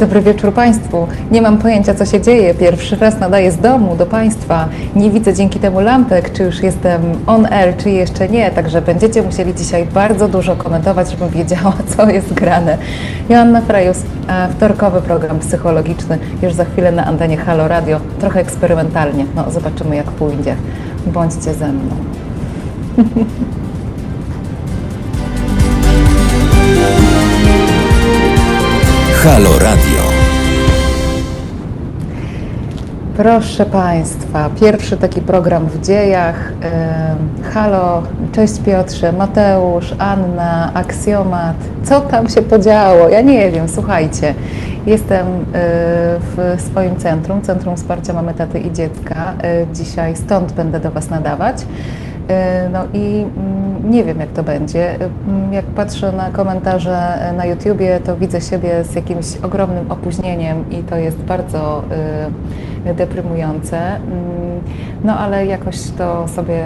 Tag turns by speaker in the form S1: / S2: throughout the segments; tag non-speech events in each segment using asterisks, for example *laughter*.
S1: Dobry wieczór Państwu. Nie mam pojęcia, co się dzieje. Pierwszy raz nadaję z domu do Państwa. Nie widzę dzięki temu lampek, czy już jestem on air, czy jeszcze nie. Także będziecie musieli dzisiaj bardzo dużo komentować, żebym wiedziała, *laughs* co jest grane. Joanna Frejus, wtorkowy program psychologiczny już za chwilę na antenie Halo Radio. Trochę eksperymentalnie. No, zobaczymy, jak pójdzie. Bądźcie ze mną. *laughs*
S2: Halo Radio.
S1: Proszę Państwa, pierwszy taki program w dziejach. Halo, cześć Piotrze, Mateusz, Anna, Aksjomat. Co tam się podziało? Ja nie wiem, słuchajcie. Jestem y, w swoim centrum, Centrum Wsparcia Mamy, Taty i Dziecka. Y, Dzisiaj stąd będę do Was nadawać. Y, No i mm, nie wiem, jak to będzie. Y, mm, Jak patrzę na komentarze na YouTubie, to widzę siebie z jakimś ogromnym opóźnieniem i to jest bardzo deprymujące. Mm, No ale jakoś to sobie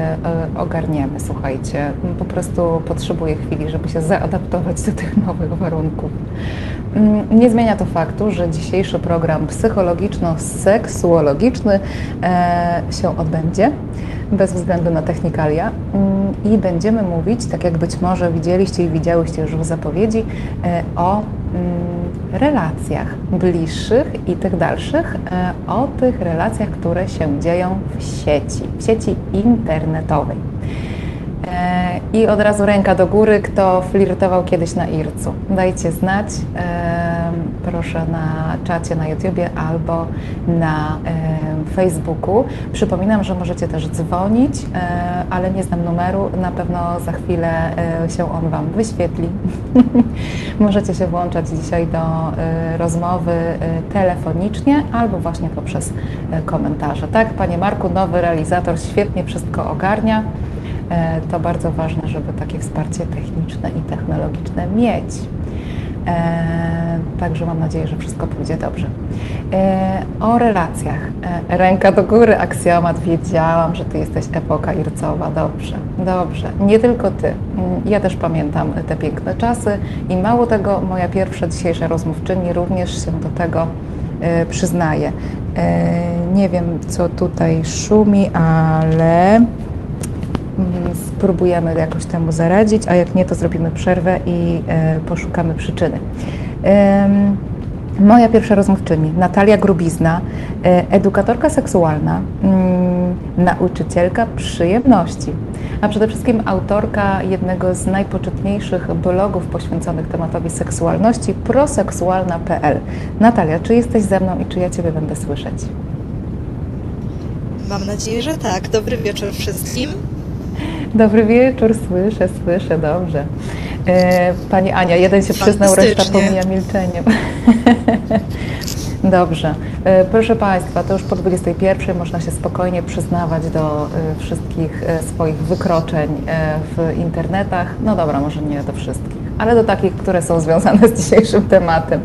S1: ogarniemy, słuchajcie. Po prostu potrzebuję chwili, żeby się zaadaptować do tych nowych warunków. Nie zmienia to faktu, że dzisiejszy program psychologiczno-seksuologiczny e, się odbędzie bez względu na technikalia Mm, i będziemy mówić, tak jak być może widzieliście i widziałyście już w zapowiedzi, e, o mm, relacjach bliższych i tych dalszych, e, o tych relacjach, które się dzieją w sieci, w sieci internetowej. E, I od razu ręka do góry, kto flirtował kiedyś na IRC-u. Dajcie znać, proszę na czacie na YouTubie albo na Facebooku. Przypominam, że możecie też dzwonić, e, ale nie znam numeru. Na pewno za chwilę e, się on Wam wyświetli. *laughs* możecie się włączać dzisiaj do rozmowy telefonicznie albo właśnie poprzez komentarze. Tak, Panie Marku, nowy realizator świetnie wszystko ogarnia. E, to bardzo ważne, żeby takie wsparcie techniczne i technologiczne mieć. E, Także mam nadzieję, że wszystko pójdzie dobrze. E, O relacjach. E, Ręka do góry, aksjomat. Wiedziałam, że Ty jesteś epoka ircowa. Dobrze, dobrze. Nie tylko Ty. Mm, Ja też pamiętam te piękne czasy i mało tego, moja pierwsza dzisiejsza rozmówczyni również się do tego e, przyznaje. E, Nie wiem, co tutaj szumi, ale spróbujemy jakoś temu zaradzić, a jak nie, to zrobimy przerwę i e, poszukamy przyczyny. Moja pierwsza rozmówczyni, Natalia Grubizna, e, edukatorka seksualna, mm, nauczycielka przyjemności, a przede wszystkim autorka jednego z najpoczytniejszych blogów poświęconych tematowi seksualności, proseksualna.pl. Natalia, czy jesteś ze mną i czy ja Ciebie będę słyszeć?
S3: Mam nadzieję, że tak. Dobry wieczór wszystkim.
S1: Dobry wieczór, słyszę, słyszę, dobrze. E, Pani Ania, jeden się przyznał, reszta pomija milczeniem. *laughs* Dobrze. E, Proszę Państwa, to już po 21 można się spokojnie przyznawać do e, wszystkich swoich wykroczeń w internetach. No dobra, może nie do wszystkich, ale do takich, które są związane z dzisiejszym tematem.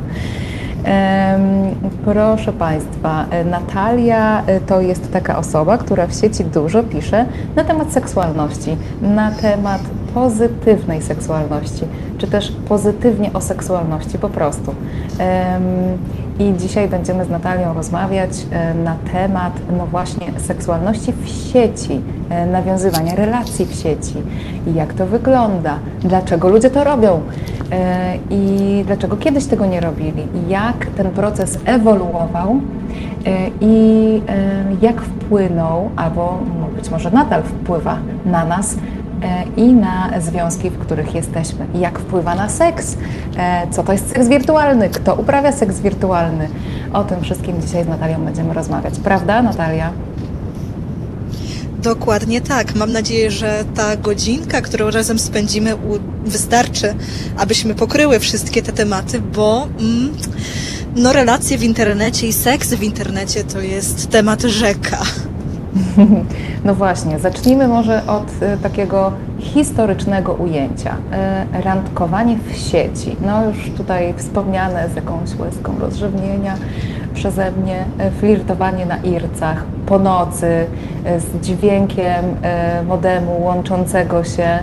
S1: Proszę Państwa, e, Natalia e, to jest taka osoba, która w sieci dużo pisze na temat seksualności, na temat pozytywnej seksualności, czy też pozytywnie o seksualności po prostu. I dzisiaj będziemy z Natalią rozmawiać e, na temat, no właśnie, seksualności w sieci, e, nawiązywania relacji w sieci. I jak to wygląda, dlaczego ludzie to robią e, i dlaczego kiedyś tego nie robili, jak ten proces ewoluował i jak wpłynął, albo no, być może nadal wpływa na nas i na związki, w których jesteśmy. Jak wpływa na seks, e, co to jest seks wirtualny, kto uprawia seks wirtualny. O tym wszystkim dzisiaj z Natalią będziemy rozmawiać. Prawda, Natalia?
S3: Dokładnie tak. Mam nadzieję, że ta godzinka, którą razem spędzimy, wystarczy, abyśmy pokryły wszystkie te tematy, bo mm, no, relacje w internecie i seks w internecie to jest temat rzeka. *laughs*
S1: No właśnie, zacznijmy może od e, takiego historycznego ujęcia. E, randkowanie w sieci. No już tutaj wspomniane z jakąś łezką rozrzewnienia przeze mnie, e, flirtowanie na ircach, po nocy, z dźwiękiem modemu łączącego się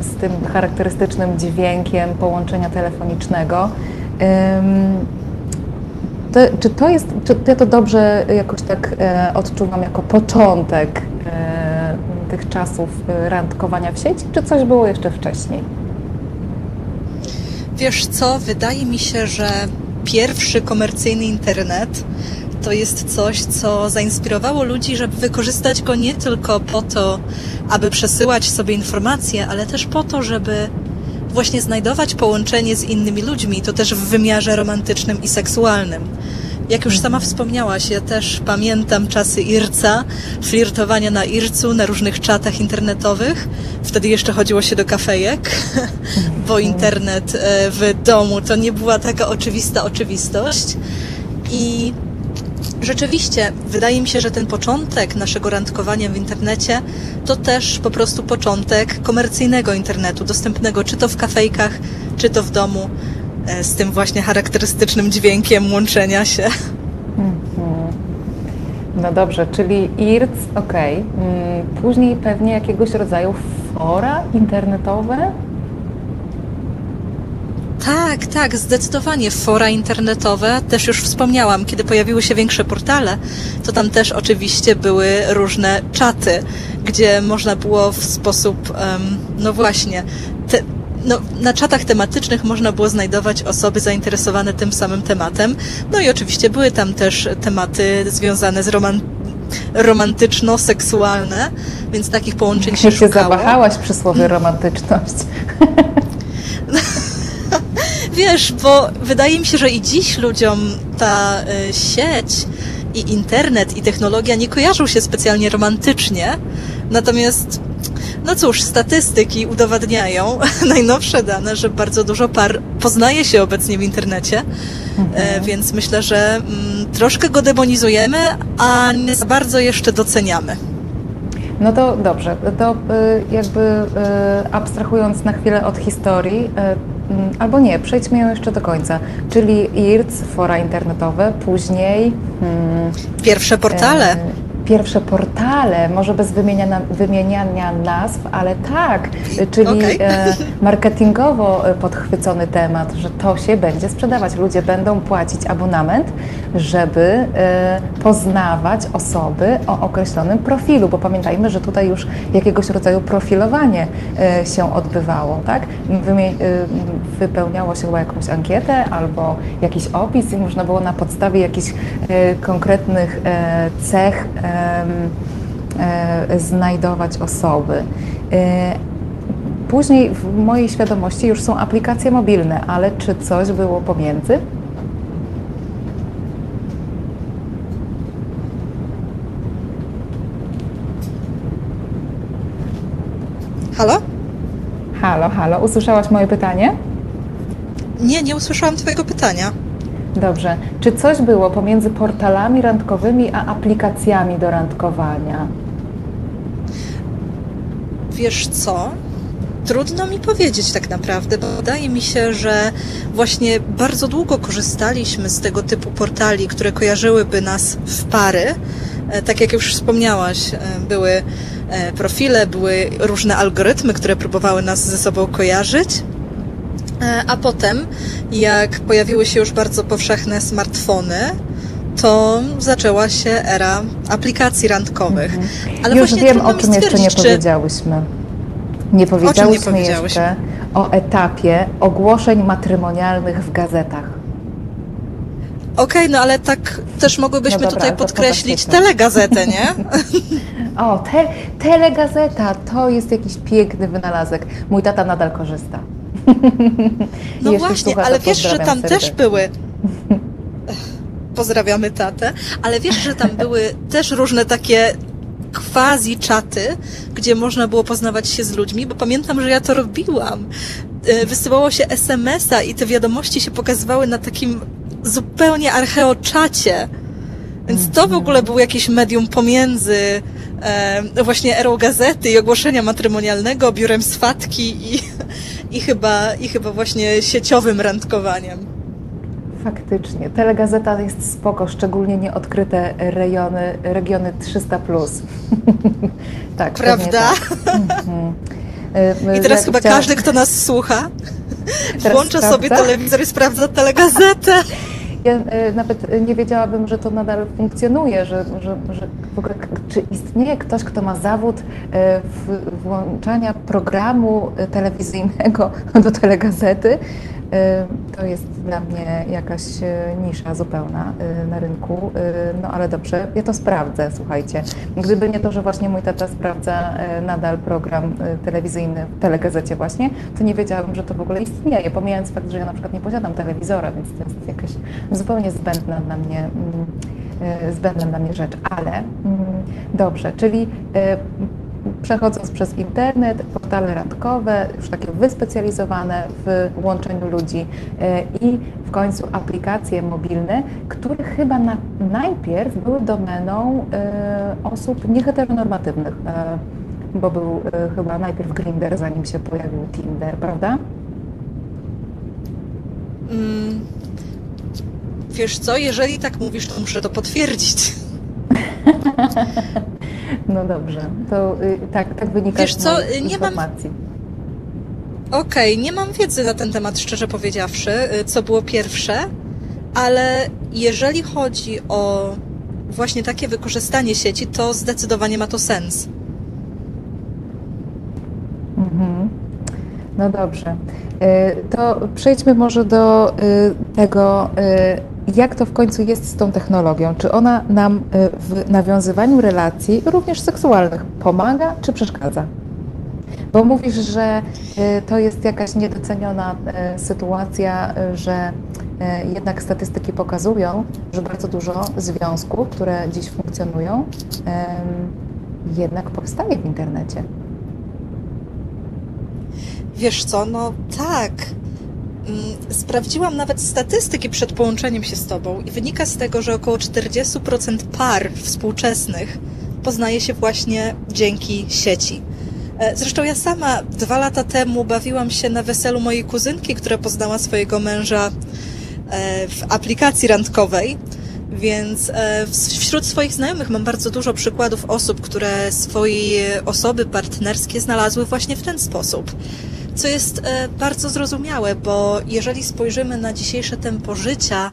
S1: z tym charakterystycznym dźwiękiem połączenia telefonicznego. To, czy to jest, czy ja to dobrze jakoś tak e, odczuwam jako początek e, tych czasów e, randkowania w sieci, czy coś było jeszcze wcześniej?
S3: Wiesz co, wydaje mi się, że pierwszy komercyjny internet to jest coś, co zainspirowało ludzi, żeby wykorzystać go nie tylko po to, aby przesyłać sobie informacje, ale też po to, żeby właśnie znajdować połączenie z innymi ludźmi, to też w wymiarze romantycznym i seksualnym. Jak już sama wspomniałaś, ja też pamiętam czasy Irca, flirtowania na Ircu, na różnych czatach internetowych. Wtedy jeszcze chodziło się do kafejek, *laughs* bo internet e, w domu to nie była taka oczywista oczywistość. I rzeczywiście, wydaje mi się, że ten początek naszego randkowania w internecie to też po prostu początek komercyjnego internetu, dostępnego czy to w kafejkach, czy to w domu, e, z tym właśnie charakterystycznym dźwiękiem łączenia się. Mhm.
S1: No dobrze, czyli IRC, ok. Mm, później pewnie jakiegoś rodzaju fora internetowe?
S3: Tak, tak, zdecydowanie. Fora internetowe, też już wspomniałam, kiedy pojawiły się większe portale, to tam też oczywiście były różne czaty, gdzie można było w sposób, no właśnie, te, no, na czatach tematycznych można było znajdować osoby zainteresowane tym samym tematem. No i oczywiście były tam też tematy związane z roman romantyczno-seksualne, więc takich połączeń się,
S1: się zawahałaś przy słowie romantyczność. *laughs*
S3: Wiesz, bo wydaje mi się, że i dziś ludziom ta y, sieć i internet i technologia nie kojarzą się specjalnie romantycznie, natomiast no cóż, statystyki udowadniają, *laughs* najnowsze dane, że bardzo dużo par poznaje się obecnie w internecie, mhm. więc myślę, że mm, troszkę go demonizujemy, a nie za bardzo jeszcze doceniamy.
S1: No to dobrze, to y, jakby y, abstrahując na chwilę od historii, y, albo nie, przejdźmy ją jeszcze do końca, czyli IRC, fora internetowe, później...
S3: Hmm, Pierwsze portale.
S1: Pierwsze portale, może bez wymieniania, wymieniania nazw, ale tak, czyli okay. E, marketingowo e, podchwycony temat, że to się będzie sprzedawać. Ludzie będą płacić abonament, żeby e, poznawać osoby o określonym profilu, bo pamiętajmy, że tutaj już jakiegoś rodzaju profilowanie się odbywało, tak? Wypełniało się chyba jakąś ankietę albo jakiś opis i można było na podstawie jakichś konkretnych cech znajdować osoby. E, później w mojej świadomości już są aplikacje mobilne, ale czy coś było pomiędzy?
S3: Halo?
S1: Halo, halo. Usłyszałaś moje pytanie?
S3: Nie, nie usłyszałam Twojego pytania.
S1: Dobrze. Czy coś było pomiędzy portalami randkowymi a aplikacjami do randkowania?
S3: Wiesz co? Trudno mi powiedzieć tak naprawdę, bo wydaje mi się, że właśnie bardzo długo korzystaliśmy z tego typu portali, które kojarzyłyby nas w pary. E, tak jak już wspomniałaś, e, były e, profile, były różne algorytmy, które próbowały nas ze sobą kojarzyć. E, a potem, jak pojawiły się już bardzo powszechne smartfony, to zaczęła się era aplikacji randkowych. Mhm.
S1: Ale już wiem, o czym jeszcze nie powiedziałyśmy. Nie powiedziałyśmy nie jeszcze o etapie ogłoszeń matrymonialnych w gazetach.
S3: Okej, okay, no ale tak też mogłybyśmy no dobra, tutaj podkreślić telegazetę, nie? *laughs*
S1: o, te, telegazeta to jest jakiś piękny wynalazek. Mój tata nadal korzysta. *laughs*
S3: No właśnie, ale wiesz, że tam serdecznie. też były. *laughs* Pozdrawiamy tatę, ale wiesz, że tam były też różne takie quasi czaty, gdzie można było poznawać się z ludźmi, bo pamiętam, że ja to robiłam. E, wysyłało się SMS-a i te wiadomości się pokazywały na takim zupełnie archeoczacie. Więc to w ogóle był jakieś medium pomiędzy e, właśnie erą gazety i ogłoszenia matrymonialnego, biurem swatki i, *laughs* i, chyba, i chyba właśnie sieciowym randkowaniem.
S1: Faktycznie. Telegazeta jest spoko, szczególnie nieodkryte rejony, regiony 300+. Plus. *laughs*
S3: tak, Prawda? Tak. Mhm. *laughs* I teraz chyba chciała... każdy, kto nas słucha, Włącza sobie telewizor i sprawdza telegazetę. *laughs*
S1: Ja y, nawet nie wiedziałabym, że to nadal funkcjonuje, że, że, że w ogóle czy istnieje ktoś, kto ma zawód y, włączania programu telewizyjnego *laughs* do telegazety. Y, to jest dla mnie jakaś y, nisza zupełna y, na rynku, no ale dobrze, ja to sprawdzę, słuchajcie. Gdyby nie to, że właśnie mój tata sprawdza nadal program telewizyjny w telegazecie właśnie, to nie wiedziałabym, że to w ogóle istnieje, pomijając fakt, że ja na przykład nie posiadam telewizora, więc to jest jakaś zupełnie zbędna dla mnie mm, zbędna dla mnie rzecz, ale mm, dobrze, czyli przechodząc przez internet, portale randkowe, już takie wyspecjalizowane w łączeniu ludzi e, i w końcu aplikacje mobilne, które chyba na, najpierw były domeną e, osób nieheteronormatywnych, e, bo był chyba najpierw Grinder, zanim się pojawił Tinder, prawda?
S3: Mm, wiesz co, jeżeli tak mówisz, to muszę to potwierdzić. *laughs*
S1: No dobrze, to y, tak, tak wynika Wiesz co, nie informacji.
S3: Mam... Okej, okay, nie mam wiedzy na ten temat, szczerze powiedziawszy, y, co było pierwsze, ale jeżeli chodzi o właśnie takie wykorzystanie sieci, to zdecydowanie ma to sens.
S1: Mhm. No dobrze. Y, to przejdźmy może do tego, jak to w końcu jest z tą technologią? Czy ona nam y, w nawiązywaniu relacji, również seksualnych, pomaga czy przeszkadza? Bo mówisz, że y, to jest jakaś niedoceniona y, sytuacja, że jednak statystyki pokazują, że bardzo dużo związków, które dziś funkcjonują, jednak powstaje w internecie.
S3: Wiesz co, no tak, sprawdziłam nawet statystyki przed połączeniem się z Tobą i wynika z tego, że około 40% par współczesnych poznaje się właśnie dzięki sieci. E, zresztą ja sama dwa lata temu bawiłam się na weselu mojej kuzynki, która poznała swojego męża e, w aplikacji randkowej. Więc e, wśród swoich znajomych mam bardzo dużo przykładów osób, które swoje osoby partnerskie znalazły właśnie w ten sposób co jest e, bardzo zrozumiałe, bo jeżeli spojrzymy na dzisiejsze tempo życia,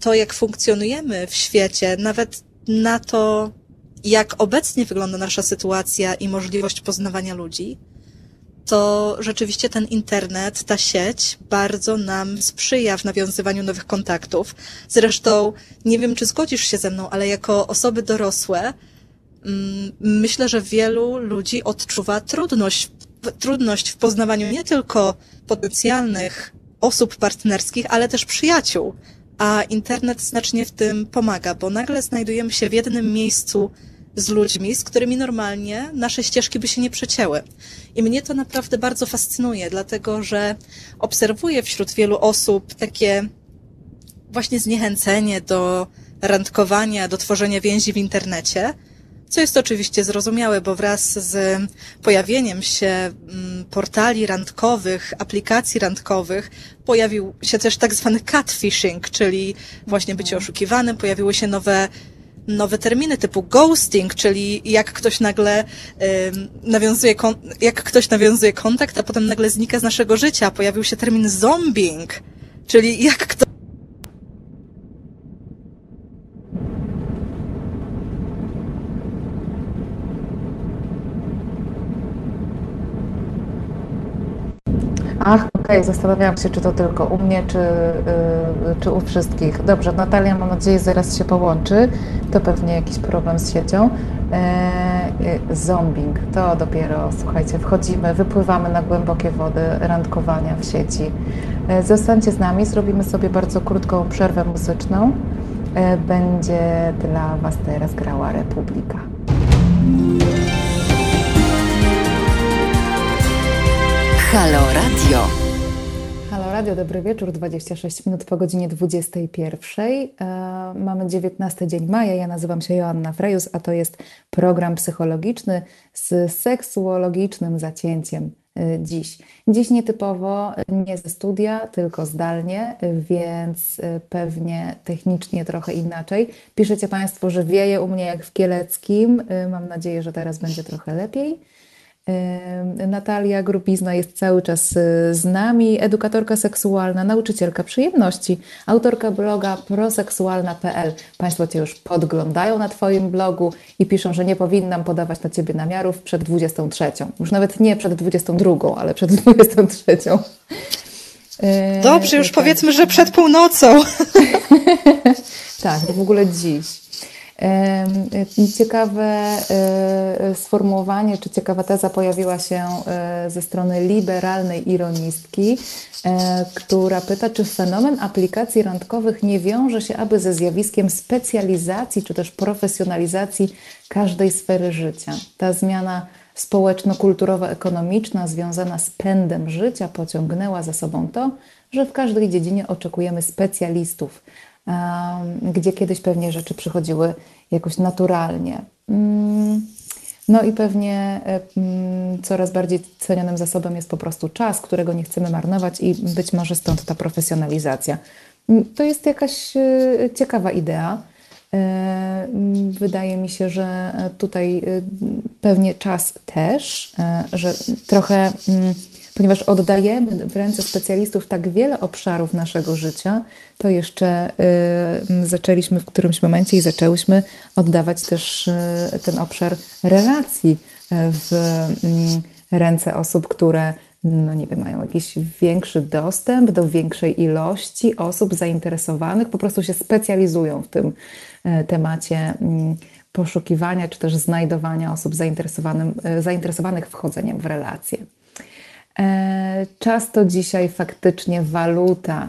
S3: to jak funkcjonujemy w świecie, nawet na to, jak obecnie wygląda nasza sytuacja i możliwość poznawania ludzi, to rzeczywiście ten internet, ta sieć bardzo nam sprzyja w nawiązywaniu nowych kontaktów. Zresztą nie wiem, czy zgodzisz się ze mną, ale jako osoby dorosłe, mm, myślę, że wielu ludzi odczuwa trudność trudność w poznawaniu nie tylko potencjalnych osób partnerskich, ale też przyjaciół. A internet znacznie w tym pomaga, bo nagle znajdujemy się w jednym miejscu z ludźmi, z którymi normalnie nasze ścieżki by się nie przecięły. I mnie to naprawdę bardzo fascynuje, dlatego że obserwuję wśród wielu osób takie właśnie zniechęcenie do randkowania, do tworzenia więzi w internecie, co jest oczywiście zrozumiałe, bo wraz z pojawieniem się mm, portali randkowych, aplikacji randkowych, pojawił się też tak zwany catfishing, czyli właśnie bycie mhm. oszukiwanym, pojawiły się nowe nowe terminy typu ghosting, czyli jak ktoś nagle nawiązuje, jak ktoś nawiązuje kontakt, a potem nagle znika z naszego życia. Pojawił się termin zombing, czyli jak ktoś
S1: Ach, okej, okay. zastanawiałam się, czy to tylko u mnie, czy, yy, czy u wszystkich. Dobrze, Natalia, mam nadzieję, zaraz się połączy. To pewnie jakiś problem z siecią. Yy, zombing, to dopiero, słuchajcie, wchodzimy, wypływamy na głębokie wody randkowania w sieci. Yy, zostańcie z nami, zrobimy sobie bardzo krótką przerwę muzyczną. Yy, będzie dla Was teraz grała Republika.
S2: Halo Radio.
S1: Halo Radio, dobry wieczór, 26 minut po godzinie 21. E, mamy 19 dzień maja, ja nazywam się Joanna Frejus, a to jest program psychologiczny z seksuologicznym zacięciem e, dziś. Dziś nietypowo, nie ze studia, tylko zdalnie, więc e, pewnie technicznie trochę inaczej. Piszecie Państwo, że wieje u mnie jak w Kieleckim. Mam nadzieję, że teraz będzie trochę lepiej. Natalia Grubizna jest cały czas y, z nami, edukatorka seksualna, nauczycielka przyjemności, autorka bloga proseksualna.pl. Państwo Cię już podglądają na Twoim blogu i piszą, że nie powinnam podawać na Ciebie namiarów przed 23. Już nawet nie przed 22, ale przed 23.
S3: Dobrze, już tak. powiedzmy, że przed północą. *laughs* *laughs*
S1: tak, w ogóle dziś. Ciekawe e, sformułowanie, czy ciekawa teza pojawiła się e, ze strony liberalnej ironistki, e, która pyta, czy fenomen aplikacji randkowych nie wiąże się aby ze zjawiskiem specjalizacji, czy też profesjonalizacji każdej sfery życia. Ta zmiana społeczno-kulturowo-ekonomiczna związana z pędem życia pociągnęła za sobą to, że w każdej dziedzinie oczekujemy specjalistów gdzie kiedyś pewnie rzeczy przychodziły jakoś naturalnie. Mm, no i pewnie e, mm, coraz bardziej cenionym zasobem jest po prostu czas, którego nie chcemy marnować i być może stąd ta profesjonalizacja. Mm, to jest jakaś e, ciekawa idea. E, wydaje mi się, że tutaj pewnie czas też, że trochę ponieważ oddajemy w ręce specjalistów tak wiele obszarów naszego życia, to jeszcze y, zaczęliśmy w którymś momencie i zaczęłyśmy oddawać też y, ten obszar relacji y, w y, ręce osób, które no nie wiem, mają jakiś większy dostęp do większej ilości osób zainteresowanych, po prostu się specjalizują w tym temacie y, poszukiwania czy też znajdowania osób zainteresowanych wchodzeniem w relacje. E, czas to dzisiaj faktycznie waluta,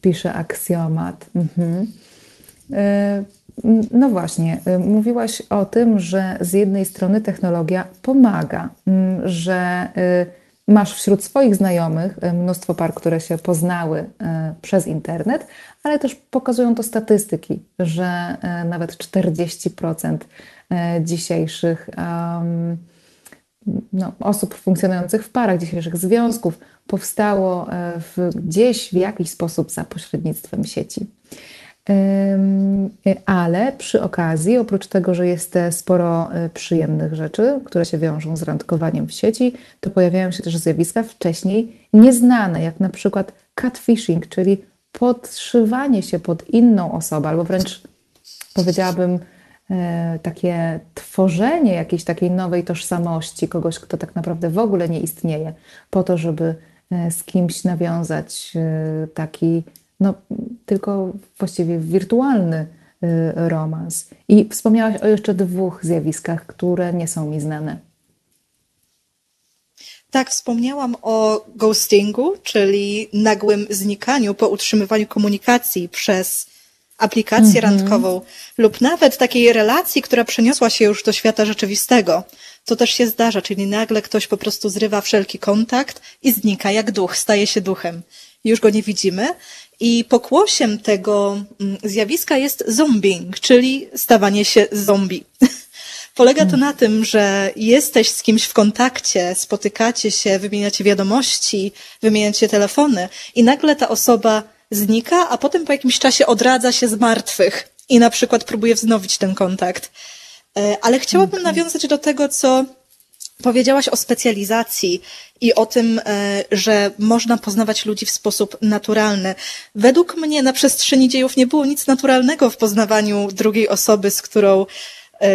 S1: pisze aksjomat. Mhm. E, no właśnie, e, mówiłaś o tym, że z jednej strony technologia pomaga, że masz wśród swoich znajomych mnóstwo par, które się poznały przez internet, ale też pokazują to statystyki, że nawet 40% dzisiejszych um, no, osób funkcjonujących w parach, dzisiejszych związków powstało e, w, gdzieś w jakiś sposób za pośrednictwem sieci. Ale przy okazji, oprócz tego, że jest sporo e, przyjemnych rzeczy, które się wiążą z randkowaniem w sieci, to pojawiają się też zjawiska wcześniej nieznane, jak na przykład catfishing, czyli podszywanie się pod inną osobę, albo wręcz powiedziałabym, takie tworzenie jakiejś takiej nowej tożsamości, kogoś, kto tak naprawdę w ogóle nie istnieje, po to, żeby e, z kimś nawiązać e, taki, no tylko właściwie wirtualny romans. I wspomniałaś o jeszcze dwóch zjawiskach, które nie są mi znane.
S3: Tak, wspomniałam o ghostingu, czyli nagłym znikaniu po utrzymywaniu komunikacji przez aplikację mm -hmm. randkową lub nawet takiej relacji, która przeniosła się już do świata rzeczywistego. To też się zdarza, czyli nagle ktoś po prostu zrywa wszelki kontakt i znika jak duch, staje się duchem. Już go nie widzimy. I pokłosiem tego mm, zjawiska jest zombing, czyli stawanie się zombie. *laughs* Polega to na tym, że jesteś z kimś w kontakcie, spotykacie się, wymieniacie wiadomości, wymieniacie telefony i nagle ta osoba znika, a potem po jakimś czasie odradza się z martwych i na przykład próbuje wznowić ten kontakt. E, ale chciałabym okay. nawiązać do tego, co powiedziałaś o specjalizacji i o tym, e, że można poznawać ludzi w sposób naturalny. Według mnie na przestrzeni dziejów nie było nic naturalnego w poznawaniu drugiej osoby, z którą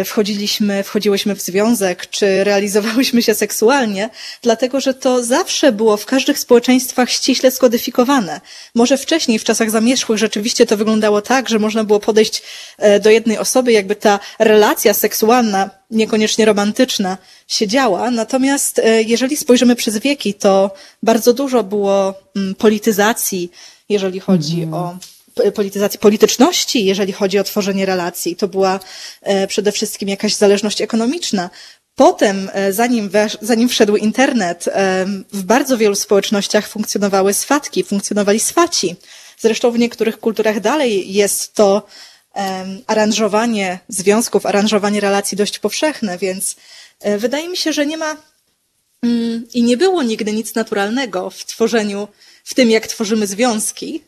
S3: wchodziliśmy, wchodziłyśmy w związek, czy realizowałyśmy się seksualnie, dlatego że to zawsze było w każdych społeczeństwach ściśle skodyfikowane. Może wcześniej, w czasach zamierzchłych, rzeczywiście to wyglądało tak, że można było podejść e, do jednej osoby, jakby ta relacja seksualna, niekoniecznie romantyczna, się działa. Natomiast e, jeżeli spojrzymy przez wieki, to bardzo dużo było mm, polityzacji, jeżeli chodzi mm. o polityzacji polityczności, jeżeli chodzi o tworzenie relacji. To była e, przede wszystkim jakaś zależność ekonomiczna. Potem, e, zanim, zanim wszedł internet, e, w bardzo wielu społecznościach funkcjonowały swatki, funkcjonowali swaci. Zresztą w niektórych kulturach dalej jest to aranżowanie związków, aranżowanie relacji dość powszechne, więc wydaje mi się, że nie ma mm, i nie było nigdy nic naturalnego w tworzeniu, w tym jak tworzymy związki,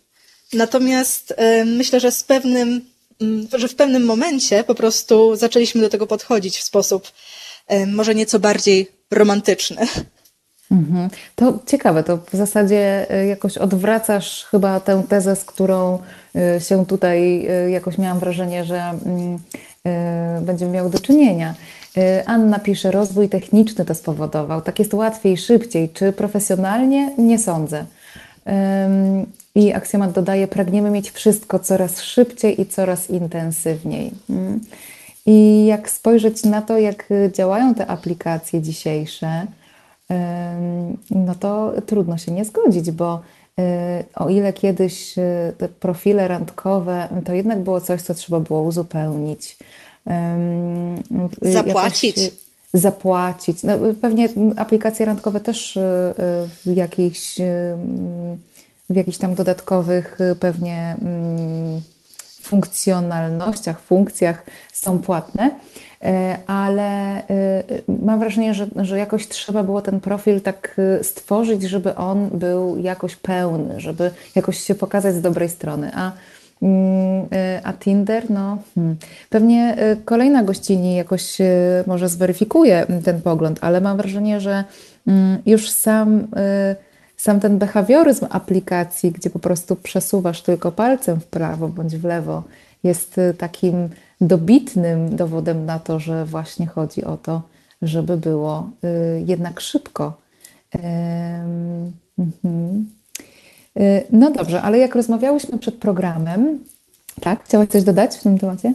S3: Natomiast e, myślę, że z pewnym, mm, że w pewnym momencie po prostu zaczęliśmy do tego podchodzić w sposób może nieco bardziej romantyczny.
S1: Mhm. To ciekawe, to w zasadzie jakoś odwracasz chyba tę tezę, z którą się tutaj jakoś miałam wrażenie, że mm, będziemy miały do czynienia. Anna pisze, rozwój techniczny to spowodował. Tak jest łatwiej, szybciej. Czy profesjonalnie? Nie sądzę. I aksjomat dodaje, pragniemy mieć wszystko coraz szybciej i coraz intensywniej. Mm. I jak spojrzeć na to, jak działają te aplikacje dzisiejsze, no to trudno się nie zgodzić, bo e, o ile kiedyś e, te profile randkowe to jednak było coś, co trzeba było uzupełnić.
S3: Zapłacić. Jakoś,
S1: zapłacić. No, pewnie aplikacje randkowe też e, w jakichś, w jakichś tam dodatkowych pewnie mm, funkcjonalnościach, funkcjach są płatne, e, ale e, mam wrażenie, że, że jakoś trzeba było ten profil tak stworzyć, żeby on był jakoś pełny, żeby jakoś się pokazać z dobrej strony. A mm, a Tinder, no hmm. pewnie kolejna gościni jakoś może zweryfikuje ten pogląd, ale mam wrażenie, że mm, już sam sam ten behawioryzm aplikacji, gdzie po prostu przesuwasz tylko palcem w prawo bądź w lewo, jest y, takim dobitnym dowodem na to, że właśnie chodzi o to, żeby było y, jednak szybko. Mhm. Y, no dobrze, ale jak rozmawiałyśmy przed programem, tak? Chciałaś coś dodać w tym temacie?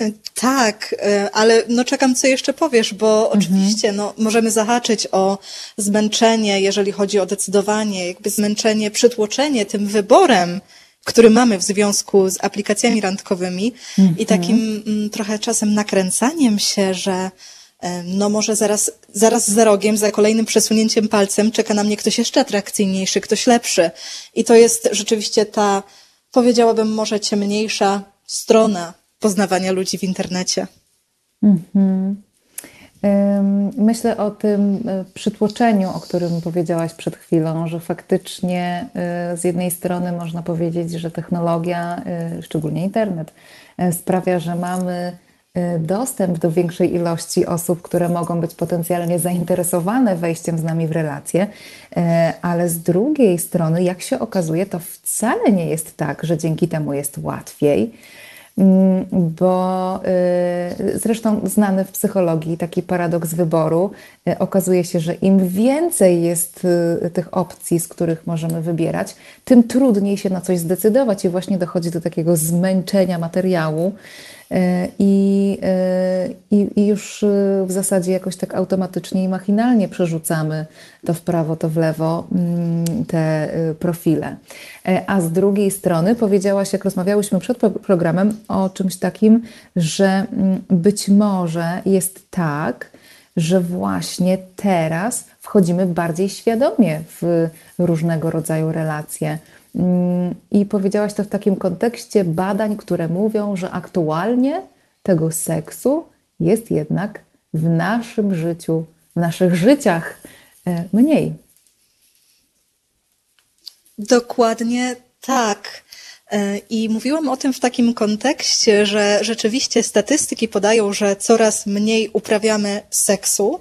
S3: E, tak, e, ale no czekam, co jeszcze powiesz, bo mhm. oczywiście no, możemy zahaczyć o zmęczenie, jeżeli chodzi o decydowanie, jakby zmęczenie, przytłoczenie tym wyborem, który mamy w związku z aplikacjami randkowymi mhm. i takim m, mm, trochę czasem nakręcaniem się, że e, no może zaraz, zaraz za rogiem, za kolejnym przesunięciem palcem czeka na mnie ktoś jeszcze atrakcyjniejszy, ktoś lepszy. I to jest rzeczywiście ta, powiedziałabym może ciemniejsza strona poznawania ludzi w internecie. Mhm.
S1: Myślę o tym e, przytłoczeniu, o którym powiedziałaś przed chwilą, że faktycznie e, z jednej strony można powiedzieć, że technologia, e, szczególnie internet, sprawia, że mamy dostęp do większej ilości osób, które mogą być potencjalnie zainteresowane wejściem z nami w relacje, ale z drugiej strony, jak się okazuje, to wcale nie jest tak, że dzięki temu jest łatwiej bo y, zresztą znany w psychologii taki paradoks wyboru. Y, okazuje się, że im więcej jest y, tych opcji, z których możemy wybierać, tym trudniej się na coś zdecydować i właśnie dochodzi do takiego zmęczenia materiału. E, I, e, i, I, już e, w zasadzie jakoś tak automatycznie i machinalnie przerzucamy to w prawo, to w lewo mm, te profile. A z drugiej strony powiedziałaś, jak rozmawiałyśmy przed programem, o czymś takim, że mm, być może jest tak, że właśnie teraz wchodzimy bardziej świadomie w różnego rodzaju relacje i powiedziałaś to w takim kontekście badań, które mówią, że aktualnie tego seksu jest jednak w naszym życiu, w naszych życiach e, mniej.
S3: Dokładnie tak. E, I mówiłam o tym w takim kontekście, że rzeczywiście statystyki podają, że coraz mniej uprawiamy seksu,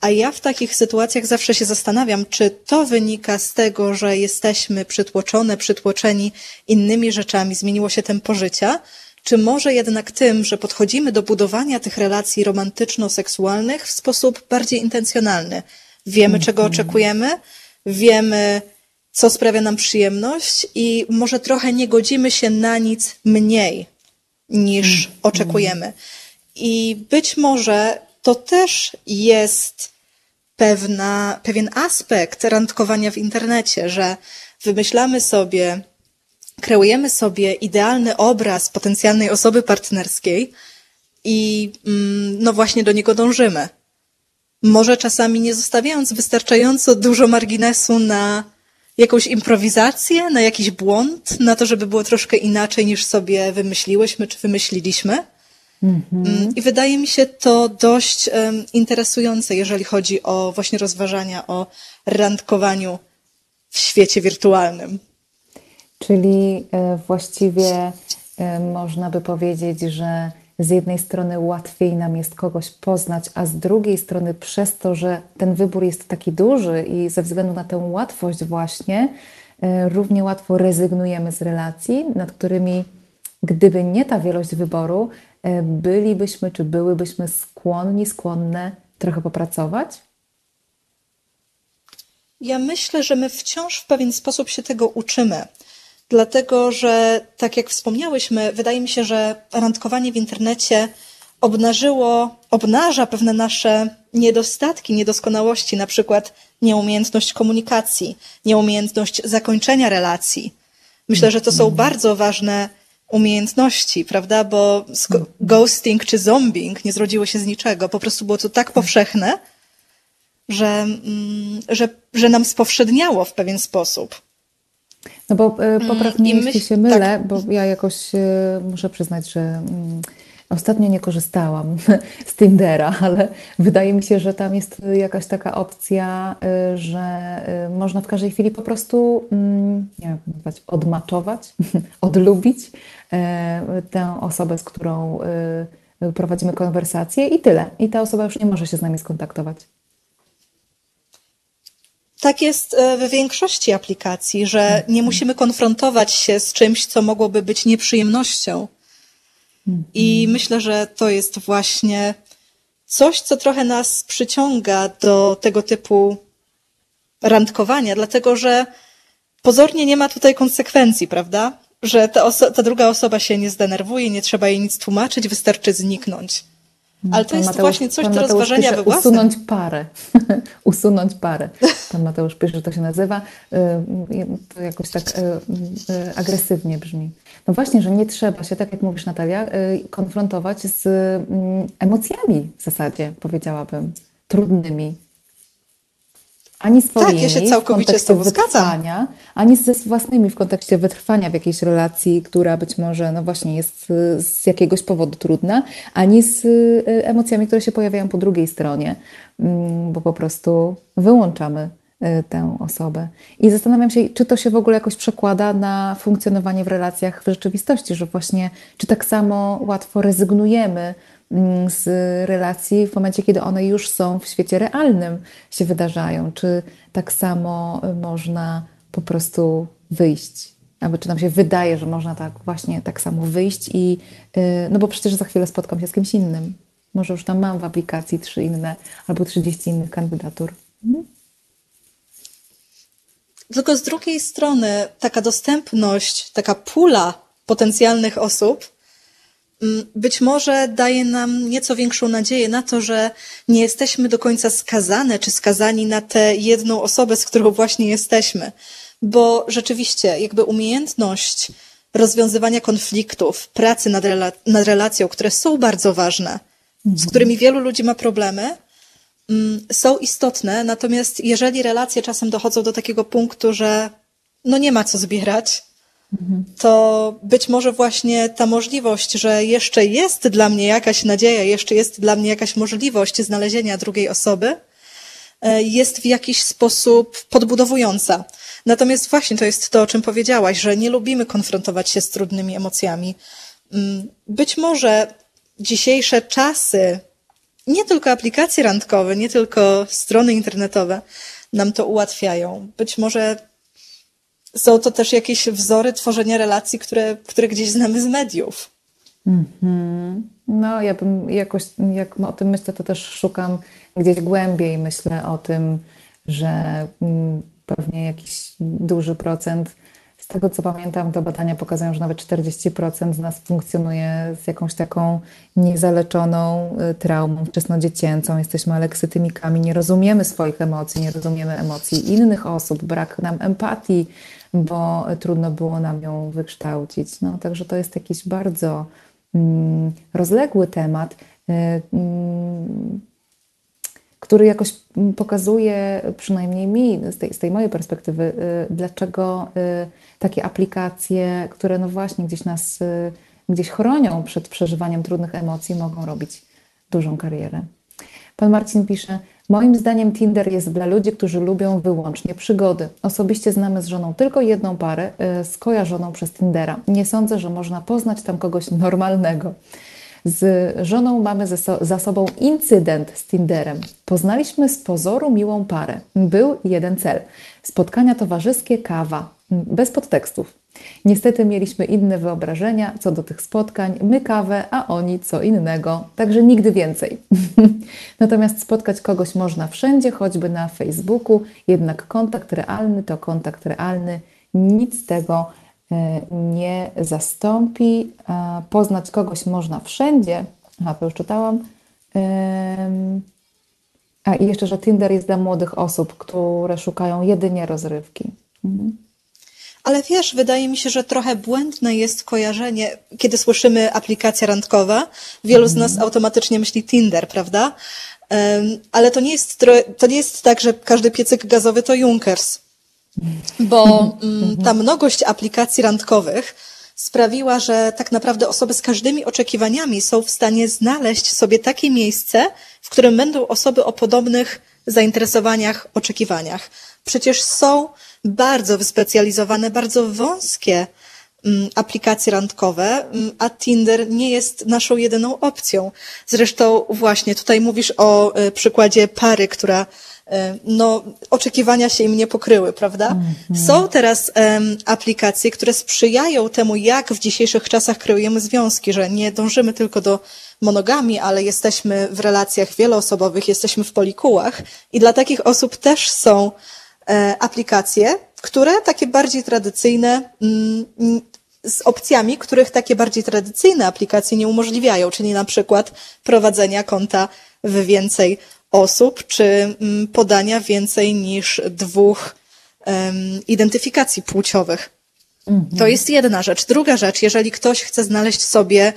S3: a ja w takich sytuacjach zawsze się zastanawiam, czy to wynika z tego, że jesteśmy przytłoczone, przytłoczeni innymi rzeczami, zmieniło się tempo życia, czy może jednak tym, że podchodzimy do budowania tych relacji romantyczno-seksualnych w sposób bardziej intencjonalny. Wiemy, czego mhm. oczekujemy, wiemy, co sprawia nam przyjemność i może trochę nie godzimy się na nic mniej niż mhm. oczekujemy. I być może to też jest pewna, pewien aspekt randkowania w internecie, że wymyślamy sobie, kreujemy sobie idealny obraz potencjalnej osoby partnerskiej i mm, no właśnie do niego dążymy. Może czasami nie zostawiając wystarczająco dużo marginesu na jakąś improwizację, na jakiś błąd, na to, żeby było troszkę inaczej niż sobie wymyśliłyśmy czy wymyśliliśmy. Mhm. I wydaje mi się to dość um, interesujące, jeżeli chodzi o właśnie rozważania o randkowaniu w świecie wirtualnym.
S1: Czyli e, właściwie e, można by powiedzieć, że z jednej strony łatwiej nam jest kogoś poznać, a z drugiej strony przez to, że ten wybór jest taki duży i ze względu na tę łatwość właśnie, e, równie łatwo rezygnujemy z relacji, nad którymi gdyby nie ta wielość wyboru, bylibyśmy czy byłybyśmy skłonni, skłonne trochę popracować?
S3: Ja myślę, że my wciąż w pewien sposób się tego uczymy. Dlatego, że tak jak wspomniałyśmy, wydaje mi się, że randkowanie w internecie obnażyło, obnaża pewne nasze niedostatki, niedoskonałości, na przykład nieumiejętność komunikacji, nieumiejętność zakończenia relacji. Myślę, że to są bardzo ważne umiejętności, prawda? Bo ghosting czy zombing nie zrodziło się z niczego. Po prostu było to tak powszechne, że, mm, że, że nam spowszedniało w pewien sposób.
S1: No bo e, popraw mnie, jeśli się mylę, tak. bo ja jakoś e, muszę przyznać, że mm, ostatnio nie korzystałam *laughs* z Tindera, ale wydaje mi się, że tam jest jakaś taka opcja, e, że można w każdej chwili po prostu, mm, nie wiem nazwać, odmaczować, *laughs* odlubić tę osobę, z którą prowadzimy konwersację i tyle. I ta osoba już nie może się z nami skontaktować.
S3: Tak jest e, w większości aplikacji, że nie musimy konfrontować się z czymś, co mogłoby być nieprzyjemnością. I myślę, że to jest właśnie coś, co trochę nas przyciąga do tego typu randkowania, dlatego że pozornie nie ma tutaj konsekwencji, prawda? Że ta, ta druga osoba się nie zdenerwuje, nie trzeba jej nic tłumaczyć, wystarczy zniknąć. Ale to pan jest Mateusz, właśnie coś do rozważenia we własnym.
S1: Usunąć parę. *laughs* usunąć parę. Pan Mateusz pisze, że to się nazywa. Y, to jakoś tak y, y, agresywnie brzmi. No właśnie, że nie trzeba się, tak jak mówisz Natalia, konfrontować z mm, emocjami w zasadzie, powiedziałabym, trudnymi ani swoimi tak, ja się całkowicie w kontekście wytrwania, ani ze własnymi w kontekście wytrwania w jakiejś relacji, która być może no właśnie jest z jakiegoś powodu trudna, ani z y, emocjami, które się pojawiają po drugiej stronie, mm, bo po prostu wyłączamy y, tę osobę. I zastanawiam się, czy to się w ogóle jakoś przekłada na funkcjonowanie w relacjach w rzeczywistości, że właśnie, czy tak samo łatwo rezygnujemy z relacji w momencie, kiedy one już są w świecie realnym, się wydarzają? Czy tak samo można po prostu wyjść? Albo czy nam się wydaje, że można tak właśnie tak samo wyjść i y, no bo przecież za chwilę spotkam się z kimś innym. Może już tam mam w aplikacji trzy inne albo 30 innych kandydatur. Mhm.
S3: Tylko z drugiej strony taka dostępność, taka pula potencjalnych osób Mm, być może daje nam nieco większą nadzieję na to, że nie jesteśmy do końca skazane czy skazani na tę jedną osobę, z którą właśnie jesteśmy. Bo rzeczywiście, jakby umiejętność rozwiązywania konfliktów, pracy nad, rela nad relacją, które są bardzo ważne, z mhm. którymi wielu ludzi ma problemy, mm, są istotne. Natomiast jeżeli relacje czasem dochodzą do takiego punktu, że no nie ma co zbierać, to być może właśnie ta możliwość, że jeszcze jest dla mnie jakaś nadzieja, jeszcze jest dla mnie jakaś możliwość znalezienia drugiej osoby, e, jest w jakiś sposób podbudowująca. Natomiast właśnie to jest to, o czym powiedziałaś, że nie lubimy konfrontować się z trudnymi emocjami. Mm, być może dzisiejsze czasy, nie tylko aplikacje randkowe, nie tylko strony internetowe nam to ułatwiają. Być może są to też jakieś wzory tworzenia relacji, które, które gdzieś znamy z mediów.
S1: Mm-hmm. No, ja bym jakoś, jak o tym myślę, to też szukam gdzieś głębiej. Myślę o tym, że mm, pewnie jakiś duży procent, z tego co pamiętam, to badania pokazują, że nawet 40% z nas funkcjonuje z jakąś taką niezaleczoną y, traumą wczesnodziecięcą. Jesteśmy aleksytymikami, nie rozumiemy swoich emocji, nie rozumiemy emocji innych osób, brak nam empatii bo trudno było nam ją wykształcić. No, także to jest jakiś bardzo mm, rozległy temat, y, mm, który jakoś pokazuje, przynajmniej mi, z tej, z tej mojej perspektywy, y, dlaczego y, takie aplikacje, które no właśnie gdzieś nas gdzieś chronią przed przeżywaniem trudnych emocji, mogą robić dużą karierę. Pan Marcin pisze, Moim zdaniem Tinder jest dla ludzi, którzy lubią wyłącznie przygody. Osobiście znamy z żoną tylko jedną parę, yy, skojarzoną przez Tindera. Nie sądzę, że można poznać tam kogoś normalnego. Z żoną mamy za sobą incydent z Tinderem. Poznaliśmy z pozoru miłą parę. Był jeden cel: spotkania towarzyskie, kawa, bez podtekstów. Niestety mieliśmy inne wyobrażenia co do tych spotkań, my kawę, a oni co innego, także nigdy więcej. *laughs* Natomiast spotkać kogoś można wszędzie, choćby na Facebooku, jednak kontakt realny to kontakt realny, nic z tego nie zastąpi. Poznać kogoś można wszędzie, a to już czytałam. A i jeszcze, że Tinder jest dla młodych osób, które szukają jedynie rozrywki. Mhm.
S3: Ale wiesz, wydaje mi się, że trochę błędne jest kojarzenie, kiedy słyszymy aplikacja randkowa. Wielu z nas mhm. automatycznie myśli Tinder, prawda? Ale to nie jest, to nie jest tak, że każdy piecyk gazowy to Junkers. Bo mm, ta mnogość aplikacji randkowych sprawiła, że tak naprawdę osoby z każdymi oczekiwaniami są w stanie znaleźć sobie takie miejsce, w którym będą osoby o podobnych zainteresowaniach, oczekiwaniach. Przecież są bardzo wyspecjalizowane, bardzo wąskie mm, aplikacje randkowe, mm, a Tinder nie jest naszą jedyną opcją. Zresztą właśnie tutaj mówisz o e, przykładzie pary, która no, oczekiwania się im nie pokryły, prawda? -hmm. Są teraz um, aplikacje, które sprzyjają temu, jak w dzisiejszych czasach kreujemy związki, że nie dążymy tylko do monogami, ale jesteśmy w relacjach wieloosobowych, jesteśmy w polikułach i dla takich osób też są E, aplikacje, które takie bardziej tradycyjne, mm, z opcjami, których takie bardziej tradycyjne aplikacje nie umożliwiają, czyli na przykład prowadzenia konta w więcej osób, czy mm, podania więcej niż dwóch um, identyfikacji płciowych. To jest jedna rzecz. Druga rzecz, jeżeli ktoś chce znaleźć sobie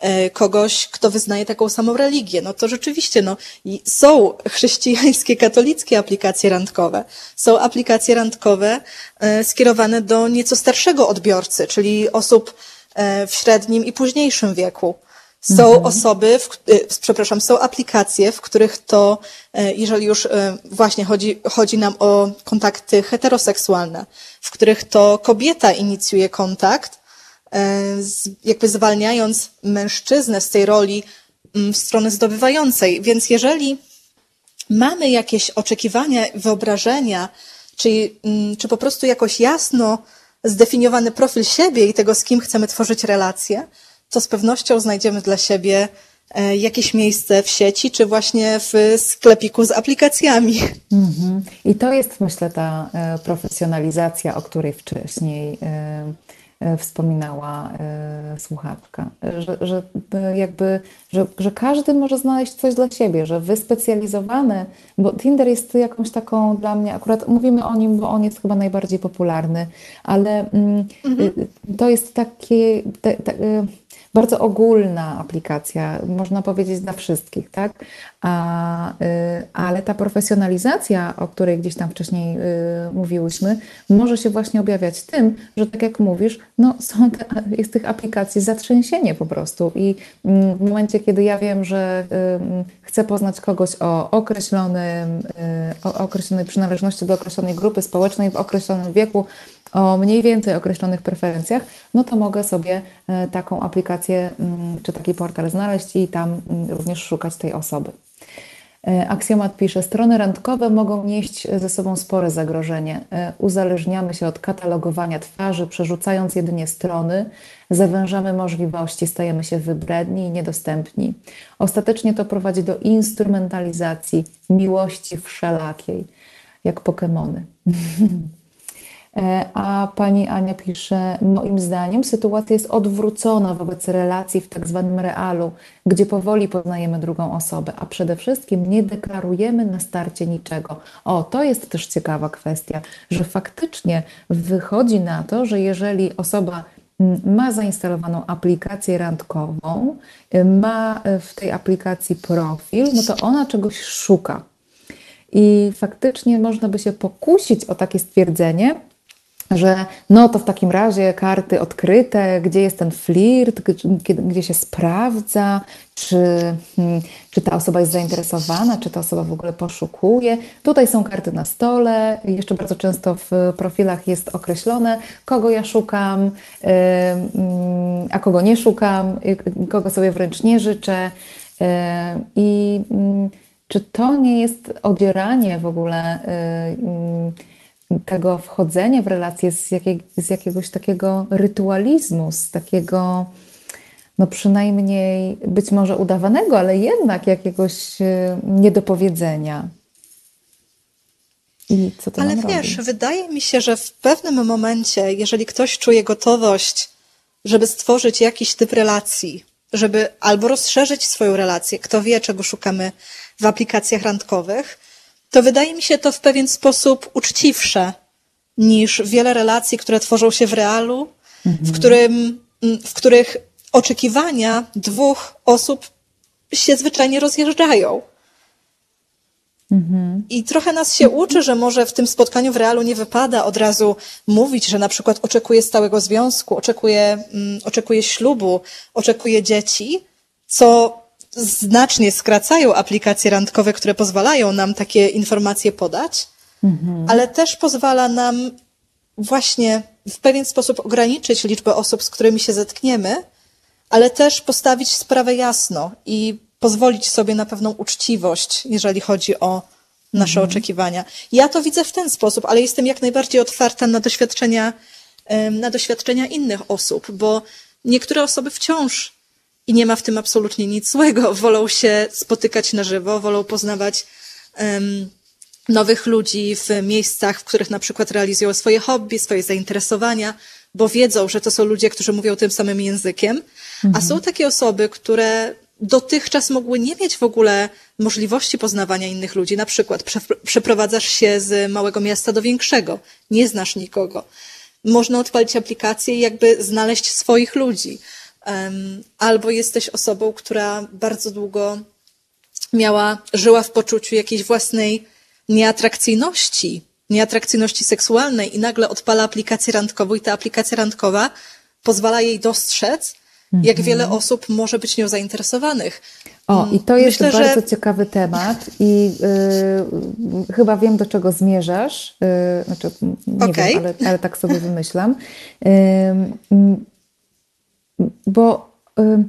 S3: e, kogoś, kto wyznaje taką samą religię, no to rzeczywiście, no, są chrześcijańskie, katolickie aplikacje randkowe. Są aplikacje randkowe e, skierowane do nieco starszego odbiorcy, czyli osób e, w średnim i późniejszym wieku. Są mhm. osoby, w, y, przepraszam, są aplikacje, w których to, y, jeżeli już y, właśnie chodzi, chodzi nam o kontakty heteroseksualne, w których to kobieta inicjuje kontakt, jakby zwalniając mężczyznę z tej roli mm, w stronę zdobywającej. Więc jeżeli mamy jakieś oczekiwania, wyobrażenia, czy, mm, czy po prostu jakoś jasno zdefiniowany profil siebie i tego, z kim chcemy tworzyć relacje, to z pewnością znajdziemy dla siebie e, jakieś miejsce w sieci, czy właśnie w sklepiku z aplikacjami.
S1: Mhm. I to jest, myślę, ta e, profesjonalizacja, o której wcześniej e, wspominała słuchaczka, że, że jakby, że, że każdy może znaleźć coś dla siebie, że wyspecjalizowane, bo Tinder jest jakąś taką dla mnie, akurat mówimy o nim, bo on jest chyba najbardziej popularny, ale mm, mhm. to jest takie, te, te, bardzo ogólna aplikacja, można powiedzieć dla wszystkich, tak? A, y, ale ta profesjonalizacja, o której gdzieś tam wcześniej y, mówiłyśmy, może się właśnie objawiać tym, że tak jak mówisz, no są te, jest tych aplikacji zatrzęsienie po prostu i mm, w momencie, kiedy ja wiem, że y, chcę poznać kogoś o określonym, o określonej przynależności do określonej grupy społecznej w określonym wieku, o mniej więcej określonych preferencjach, no to mogę sobie taką aplikację mm, czy taki portal znaleźć i tam mm, również szukać tej osoby. E, Aksjomat pisze, strony randkowe mogą nieść ze sobą spore zagrożenie. E, uzależniamy się od katalogowania twarzy, przerzucając jedynie strony, zawężamy możliwości, stajemy się wybredni i niedostępni. Ostatecznie to prowadzi do instrumentalizacji miłości wszelakiej, jak Pokemony. *laughs* E, a pani Ania pisze, moim zdaniem sytuacja jest odwrócona wobec relacji w tak zwanym realu, gdzie powoli poznajemy drugą osobę, a przede wszystkim nie deklarujemy na starcie niczego. O, to jest też ciekawa kwestia, że faktycznie wychodzi na to, że jeżeli osoba ma zainstalowaną aplikację randkową, y, ma w tej aplikacji profil, no to ona czegoś szuka. I faktycznie można by się pokusić o takie stwierdzenie, że no to w takim razie karty odkryte, gdzie jest ten flirt, gdzie, gdzie się sprawdza, czy, hmm, czy ta osoba jest zainteresowana, czy ta osoba w ogóle poszukuje. Tutaj są karty na stole, jeszcze bardzo często w profilach jest określone, kogo ja szukam, a kogo nie szukam, kogo sobie wręcz nie życzę. I mm, czy to nie jest odzieranie w ogóle tego wchodzenia w relacje z, jakiej, z jakiegoś takiego rytualizmu, z takiego no przynajmniej być może udawanego, ale jednak jakiegoś e, niedopowiedzenia.
S3: I co to Ale wiesz, robi? wydaje mi się, że w pewnym momencie, jeżeli ktoś czuje gotowość, żeby stworzyć jakiś typ relacji, żeby albo rozszerzyć swoją relację, kto wie, czego szukamy w aplikacjach randkowych, to wydaje mi się to w pewien sposób uczciwsze niż wiele relacji, które tworzą się w realu, mhm. w, którym, w których oczekiwania dwóch osób się zwyczajnie rozjeżdżają. Mhm. I trochę nas się uczy, że może w tym spotkaniu w realu nie wypada od razu mówić, że na przykład oczekuje stałego związku, oczekuje, mm, oczekuje ślubu, oczekuje dzieci, co znacznie skracają aplikacje randkowe, które pozwalają nam takie informacje podać, mhm. ale też pozwala nam właśnie w pewien sposób ograniczyć liczbę osób, z którymi się zetkniemy, ale też postawić sprawę jasno i pozwolić sobie na pewną uczciwość, jeżeli chodzi o nasze mhm. oczekiwania. Ja to widzę w ten sposób, ale jestem jak najbardziej otwarta na doświadczenia, na doświadczenia innych osób, bo niektóre osoby wciąż i nie ma w tym absolutnie nic złego. Wolą się spotykać na żywo, wolą poznawać um, nowych ludzi w miejscach, w których na przykład realizują swoje hobby, swoje zainteresowania, bo wiedzą, że to są ludzie, którzy mówią tym samym językiem. Mhm. A są takie osoby, które dotychczas mogły nie mieć w ogóle możliwości poznawania innych ludzi. Na przykład przeprowadzasz się z małego miasta do większego, nie znasz nikogo. Można odpalić aplikację i jakby znaleźć swoich ludzi albo jesteś osobą, która bardzo długo miała, żyła w poczuciu jakiejś własnej nieatrakcyjności, nieatrakcyjności seksualnej i nagle odpala aplikację randkową i ta aplikacja randkowa pozwala jej dostrzec, jak wiele mhm. osób może być nią zainteresowanych.
S1: O, i to jest Myślę, bardzo że... ciekawy temat i y, chyba wiem, do czego zmierzasz. Y, znaczy, nie okay. wiem, ale, ale, tak sobie wymyślam. *laughs* Y, bo y,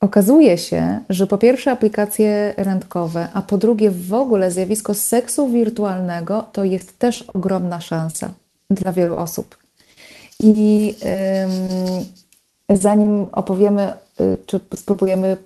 S1: okazuje się, że po pierwsze aplikacje randkowe, a po drugie w ogóle zjawisko seksu wirtualnego to jest też ogromna szansa dla wielu osób. I y, zanim opowiemy, y, czy spróbujemy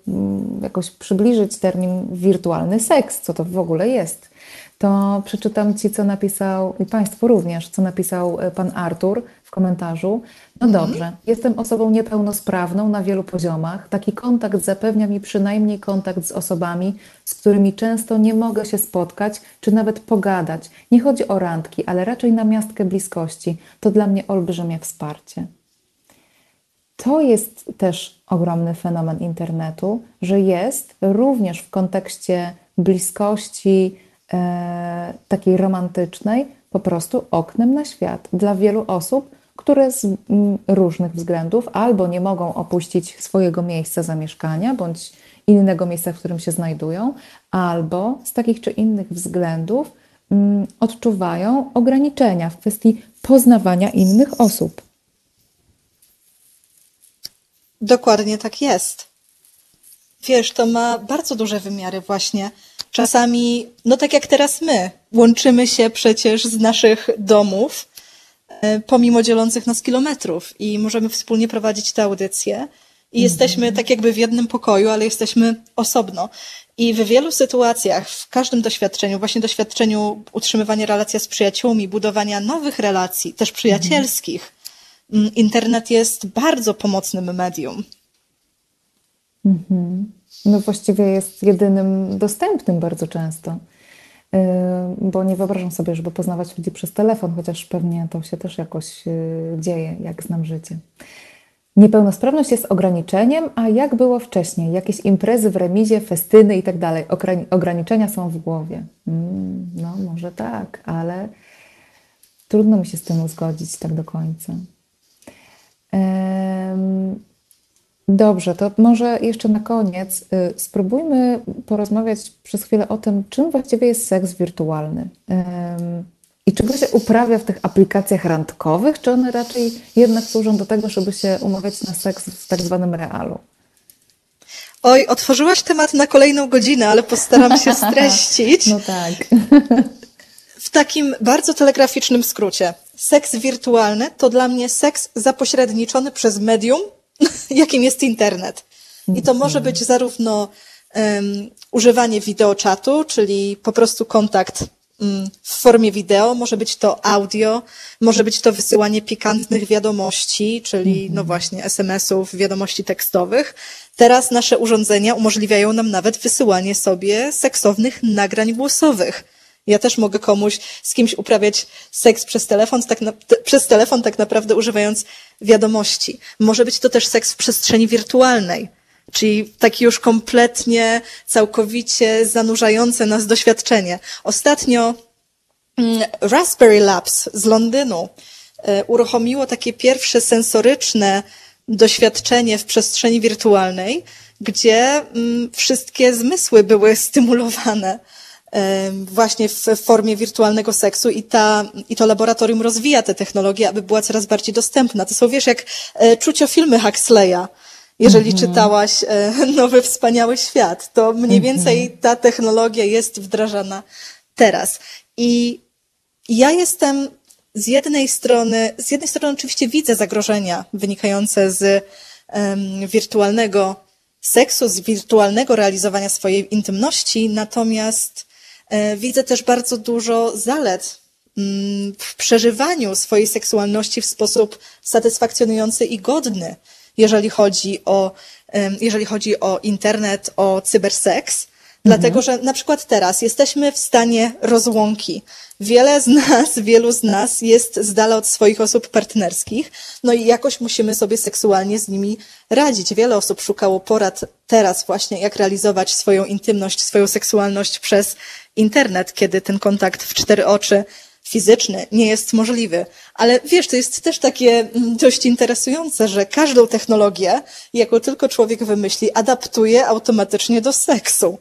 S1: jakoś przybliżyć termin wirtualny seks, co to w ogóle jest, to przeczytam Ci, co napisał, i Państwu również, co napisał e, Pan Artur w komentarzu. No mhm. dobrze, jestem osobą niepełnosprawną na wielu poziomach. Taki kontakt zapewnia mi przynajmniej kontakt z osobami, z którymi często nie mogę się spotkać, czy nawet pogadać. Nie chodzi o randki, ale raczej na miastkę bliskości. To dla mnie olbrzymie wsparcie. To jest też ogromny fenomen internetu, że jest również w kontekście bliskości, e, takiej romantycznej, po prostu oknem na świat dla wielu osób, które z różnych względów albo nie mogą opuścić swojego miejsca zamieszkania bądź innego miejsca, w którym się znajdują, albo z takich czy innych względów odczuwają ograniczenia w kwestii poznawania innych osób.
S3: Dokładnie tak jest. Wiesz, to ma bardzo duże wymiary właśnie. Czasami, no tak jak teraz my, łączymy się przecież z naszych domów, E, pomimo dzielących nas kilometrów i możemy wspólnie prowadzić tę audycję. I jesteśmy tak jakby w jednym pokoju, ale jesteśmy osobno. I w wielu sytuacjach, w każdym doświadczeniu, właśnie doświadczeniu utrzymywania relacji z przyjaciółmi, budowania nowych relacji, też przyjacielskich, mm, internet jest bardzo pomocnym medium.
S1: Mhm. No właściwie jest jedynym dostępnym bardzo często. Y, bo nie wyobrażam sobie, żeby poznawać ludzi przez telefon, chociaż pewnie to się też jakoś y, dzieje, jak znam życie. Niepełnosprawność jest ograniczeniem, a jak było wcześniej? Jakieś imprezy w remizie, festyny i tak dalej. Ograniczenia są w głowie. Mm, no, może tak, ale trudno mi się z tym zgodzić tak do końca. Dobrze, to może jeszcze na koniec y, spróbujmy porozmawiać przez chwilę o tym, czym właściwie jest seks wirtualny. I czy go się uprawia w tych aplikacjach randkowych, czy one raczej jednak służą do tego, żeby się umawiać na seks w tak zwanym realu?
S3: Oj, otworzyłaś temat na kolejną godzinę, ale postaram się *laughs* streścić.
S1: No tak.
S3: W takim bardzo telegraficznym skrócie. Seks wirtualny to dla mnie seks zapośredniczony przez medium, *laughs* jakim jest internet. I to może być zarówno um, używanie wideoczatu, czyli po prostu kontakt um, w formie wideo, może być to audio, może być to wysyłanie pikantnych wiadomości, czyli no właśnie SMS-ów, wiadomości tekstowych. Teraz nasze urządzenia umożliwiają nam nawet wysyłanie sobie seksownych nagrań głosowych ja też mogę komuś, z kimś uprawiać seks przez telefon, tak na, te, przez telefon tak naprawdę używając wiadomości. Może być to też seks w przestrzeni wirtualnej. Czyli taki już kompletnie, całkowicie zanurzające nas doświadczenie. Ostatnio mm, Raspberry Labs z Londynu e, uruchomiło takie pierwsze sensoryczne doświadczenie w przestrzeni wirtualnej, gdzie mm, wszystkie zmysły były *laughs* stymulowane właśnie w formie wirtualnego seksu i, ta, i to laboratorium rozwija tę technologię, aby była coraz bardziej dostępna. To są, wiesz, jak e, czuciofilmy Huxleya. Jeżeli mhm. czytałaś e, *laughs* Nowy Wspaniały Świat, to mniej mhm. więcej ta technologia jest wdrażana teraz. I ja jestem z jednej strony, z jednej strony oczywiście widzę zagrożenia wynikające z um, wirtualnego seksu, z wirtualnego realizowania swojej intymności, natomiast widzę też bardzo dużo zalet mm, w przeżywaniu swojej seksualności w sposób satysfakcjonujący i godny, jeżeli chodzi o, jeżeli chodzi o internet, o cyberseks. Dlatego, że na przykład teraz jesteśmy w stanie rozłąki. Wiele z nas, wielu z nas jest z dala od swoich osób partnerskich, no i jakoś musimy sobie seksualnie z nimi radzić. Wiele osób szukało porad teraz właśnie, jak realizować swoją intymność, swoją seksualność przez internet, kiedy ten kontakt w cztery oczy fizyczny nie jest możliwy. Ale wiesz, to jest też takie mm, dość interesujące, że każdą technologię, jaką tylko człowiek wymyśli, adaptuje automatycznie do seksu.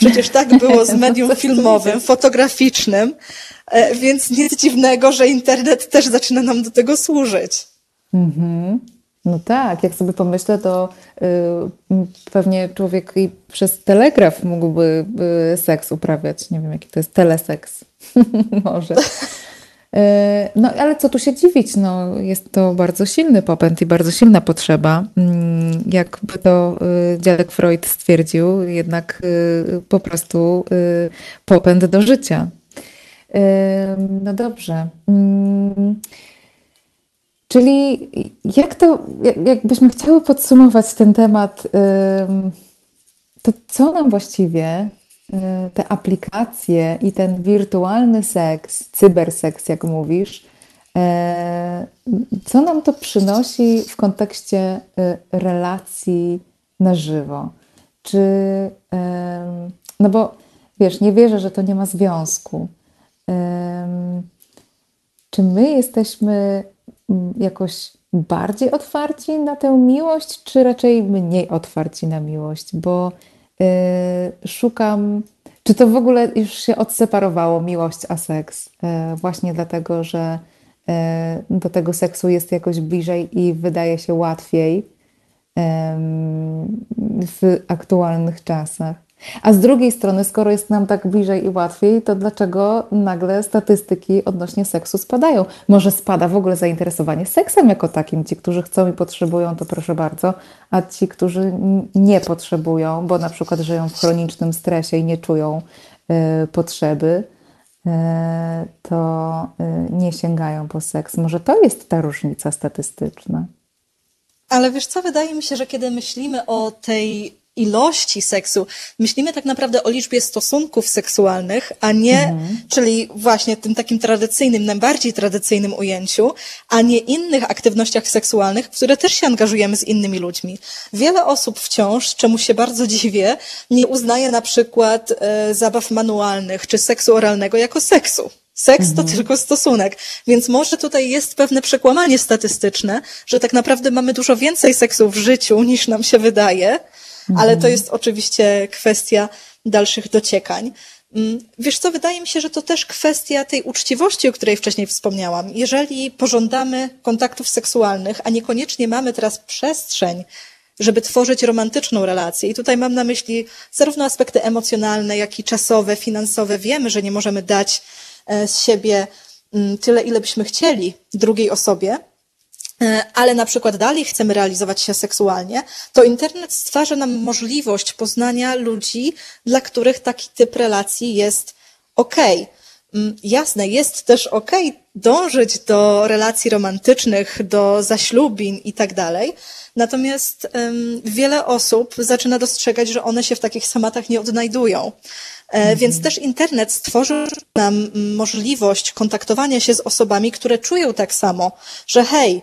S3: Przecież tak było z *laughs* medium filmowym, fotograficznym, e, więc nic dziwnego, że internet też zaczyna nam do tego służyć.
S1: Mhm. No tak, jak sobie pomyślę, to y, pewnie człowiek i przez telegraf mógłby y, seks uprawiać. Nie wiem, jaki to jest teleseks. *laughs* Może. Y, no, ale co tu się dziwić? No, jest to bardzo silny popęd i bardzo silna potrzeba. Mm, jakby to y, dziadek Freud stwierdził, jednak y, po prostu popęd do życia. No dobrze. Mm, Czyli jak to, jakbyśmy chciały podsumować ten temat, to co nam właściwie te aplikacje i ten wirtualny seks, cyberseks, jak mówisz, e, co nam to przynosi w kontekście y, relacji na żywo? Czy, no bo wiesz, nie wierzę, że to nie ma związku. Czy my jesteśmy jakoś bardziej otwarci na tę miłość, czy raczej mniej otwarci na miłość? Bo szukam, czy to w ogóle już się odseparowało miłość a seks, y, właśnie dlatego, że y, do tego seksu jest jakoś bliżej i wydaje się łatwiej w aktualnych czasach. A z drugiej strony, skoro jest nam tak bliżej i łatwiej, to dlaczego nagle statystyki odnośnie seksu spadają? Może spada w ogóle zainteresowanie seksem jako takim? Ci, którzy chcą i potrzebują, to proszę bardzo, a ci, którzy nie potrzebują, bo na przykład żyją w chronicznym stresie i nie czują y, potrzeby, y, to y, nie sięgają po seks. Może to jest ta różnica statystyczna.
S3: Ale wiesz co, wydaje mi się, że kiedy myślimy o tej ilości seksu. Myślimy tak naprawdę o liczbie stosunków seksualnych, a nie, mhm. czyli właśnie tym takim tradycyjnym, najbardziej tradycyjnym ujęciu, a nie innych aktywnościach seksualnych, w które też się angażujemy z innymi ludźmi. Wiele osób wciąż, czemu się bardzo dziwię, nie uznaje na przykład e, zabaw manualnych czy seksu oralnego jako seksu Seks to tylko stosunek. Więc może tutaj jest pewne przekłamanie statystyczne, że tak naprawdę mamy dużo więcej seksu w życiu niż nam się wydaje, ale to jest oczywiście kwestia dalszych dociekań. Mm, Wiesz co, wydaje mi się, że to też kwestia tej uczciwości, o której wcześniej wspomniałam. Jeżeli pożądamy kontaktów seksualnych, a niekoniecznie mamy teraz przestrzeń, żeby tworzyć romantyczną relację. I tutaj mam na myśli zarówno aspekty emocjonalne, jak i czasowe, finansowe. Wiemy, że nie możemy dać e, z siebie mm, tyle, ile byśmy chcieli drugiej osobie, ale na przykład dalej chcemy realizować się seksualnie, to internet stwarza nam możliwość poznania ludzi, dla których taki typ relacji jest okej. Mm, Jasne, jest też okej dążyć do relacji romantycznych, do zaślubin i tak dalej. Natomiast em, wiele osób zaczyna dostrzegać, że one się w takich schematach nie odnajdują. E, Więc też internet stworzył nam mm, możliwość kontaktowania się z osobami, które czują tak samo, że hej, e,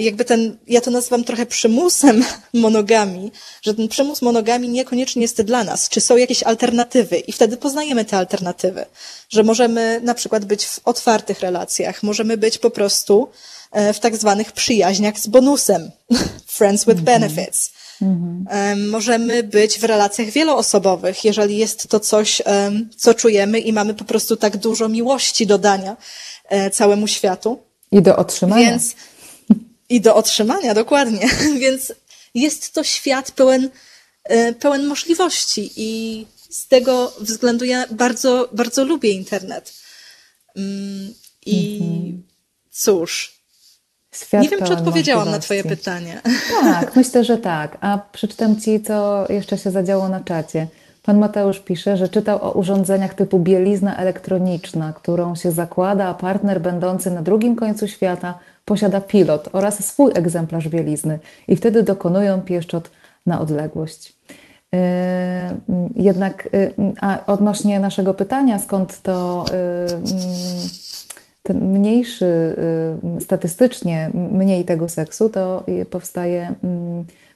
S3: jakby ten, ja to nazywam trochę przymusem *laughs* monogami, że ten przymus monogami niekoniecznie jest dla nas. Czy są jakieś alternatywy? I wtedy poznajemy te alternatywy. Że możemy na przykład być w otwartych relacjach, możemy być po prostu e, w tak zwanych przyjaźniach z bonusem. *laughs* Friends with benefits. Em, Możemy być w relacjach wieloosobowych, jeżeli jest to coś, co czujemy i mamy po prostu tak dużo miłości do dania e, całemu światu.
S1: I do otrzymania.
S3: Więc i do otrzymania, dokładnie. *laughs* Więc jest to świat pełen, e, pełen możliwości i z tego względu ja bardzo, bardzo lubię internet. Mm, I cóż,
S1: Świat
S3: nie wiem, czy odpowiedziałam na Twoje pytanie.
S1: Tak, myślę, że tak. A przeczytam Ci, co jeszcze się zadziało na czacie. Pan Mateusz pisze, że czytał o urządzeniach typu bielizna elektroniczna, którą się zakłada, a partner będący na drugim końcu świata posiada pilot oraz swój egzemplarz bielizny i wtedy dokonują pieszczot na odległość. Yy, Jednak yy, a odnośnie naszego pytania, skąd to yy, ten mniejszy, statystycznie mniej tego seksu, to powstaje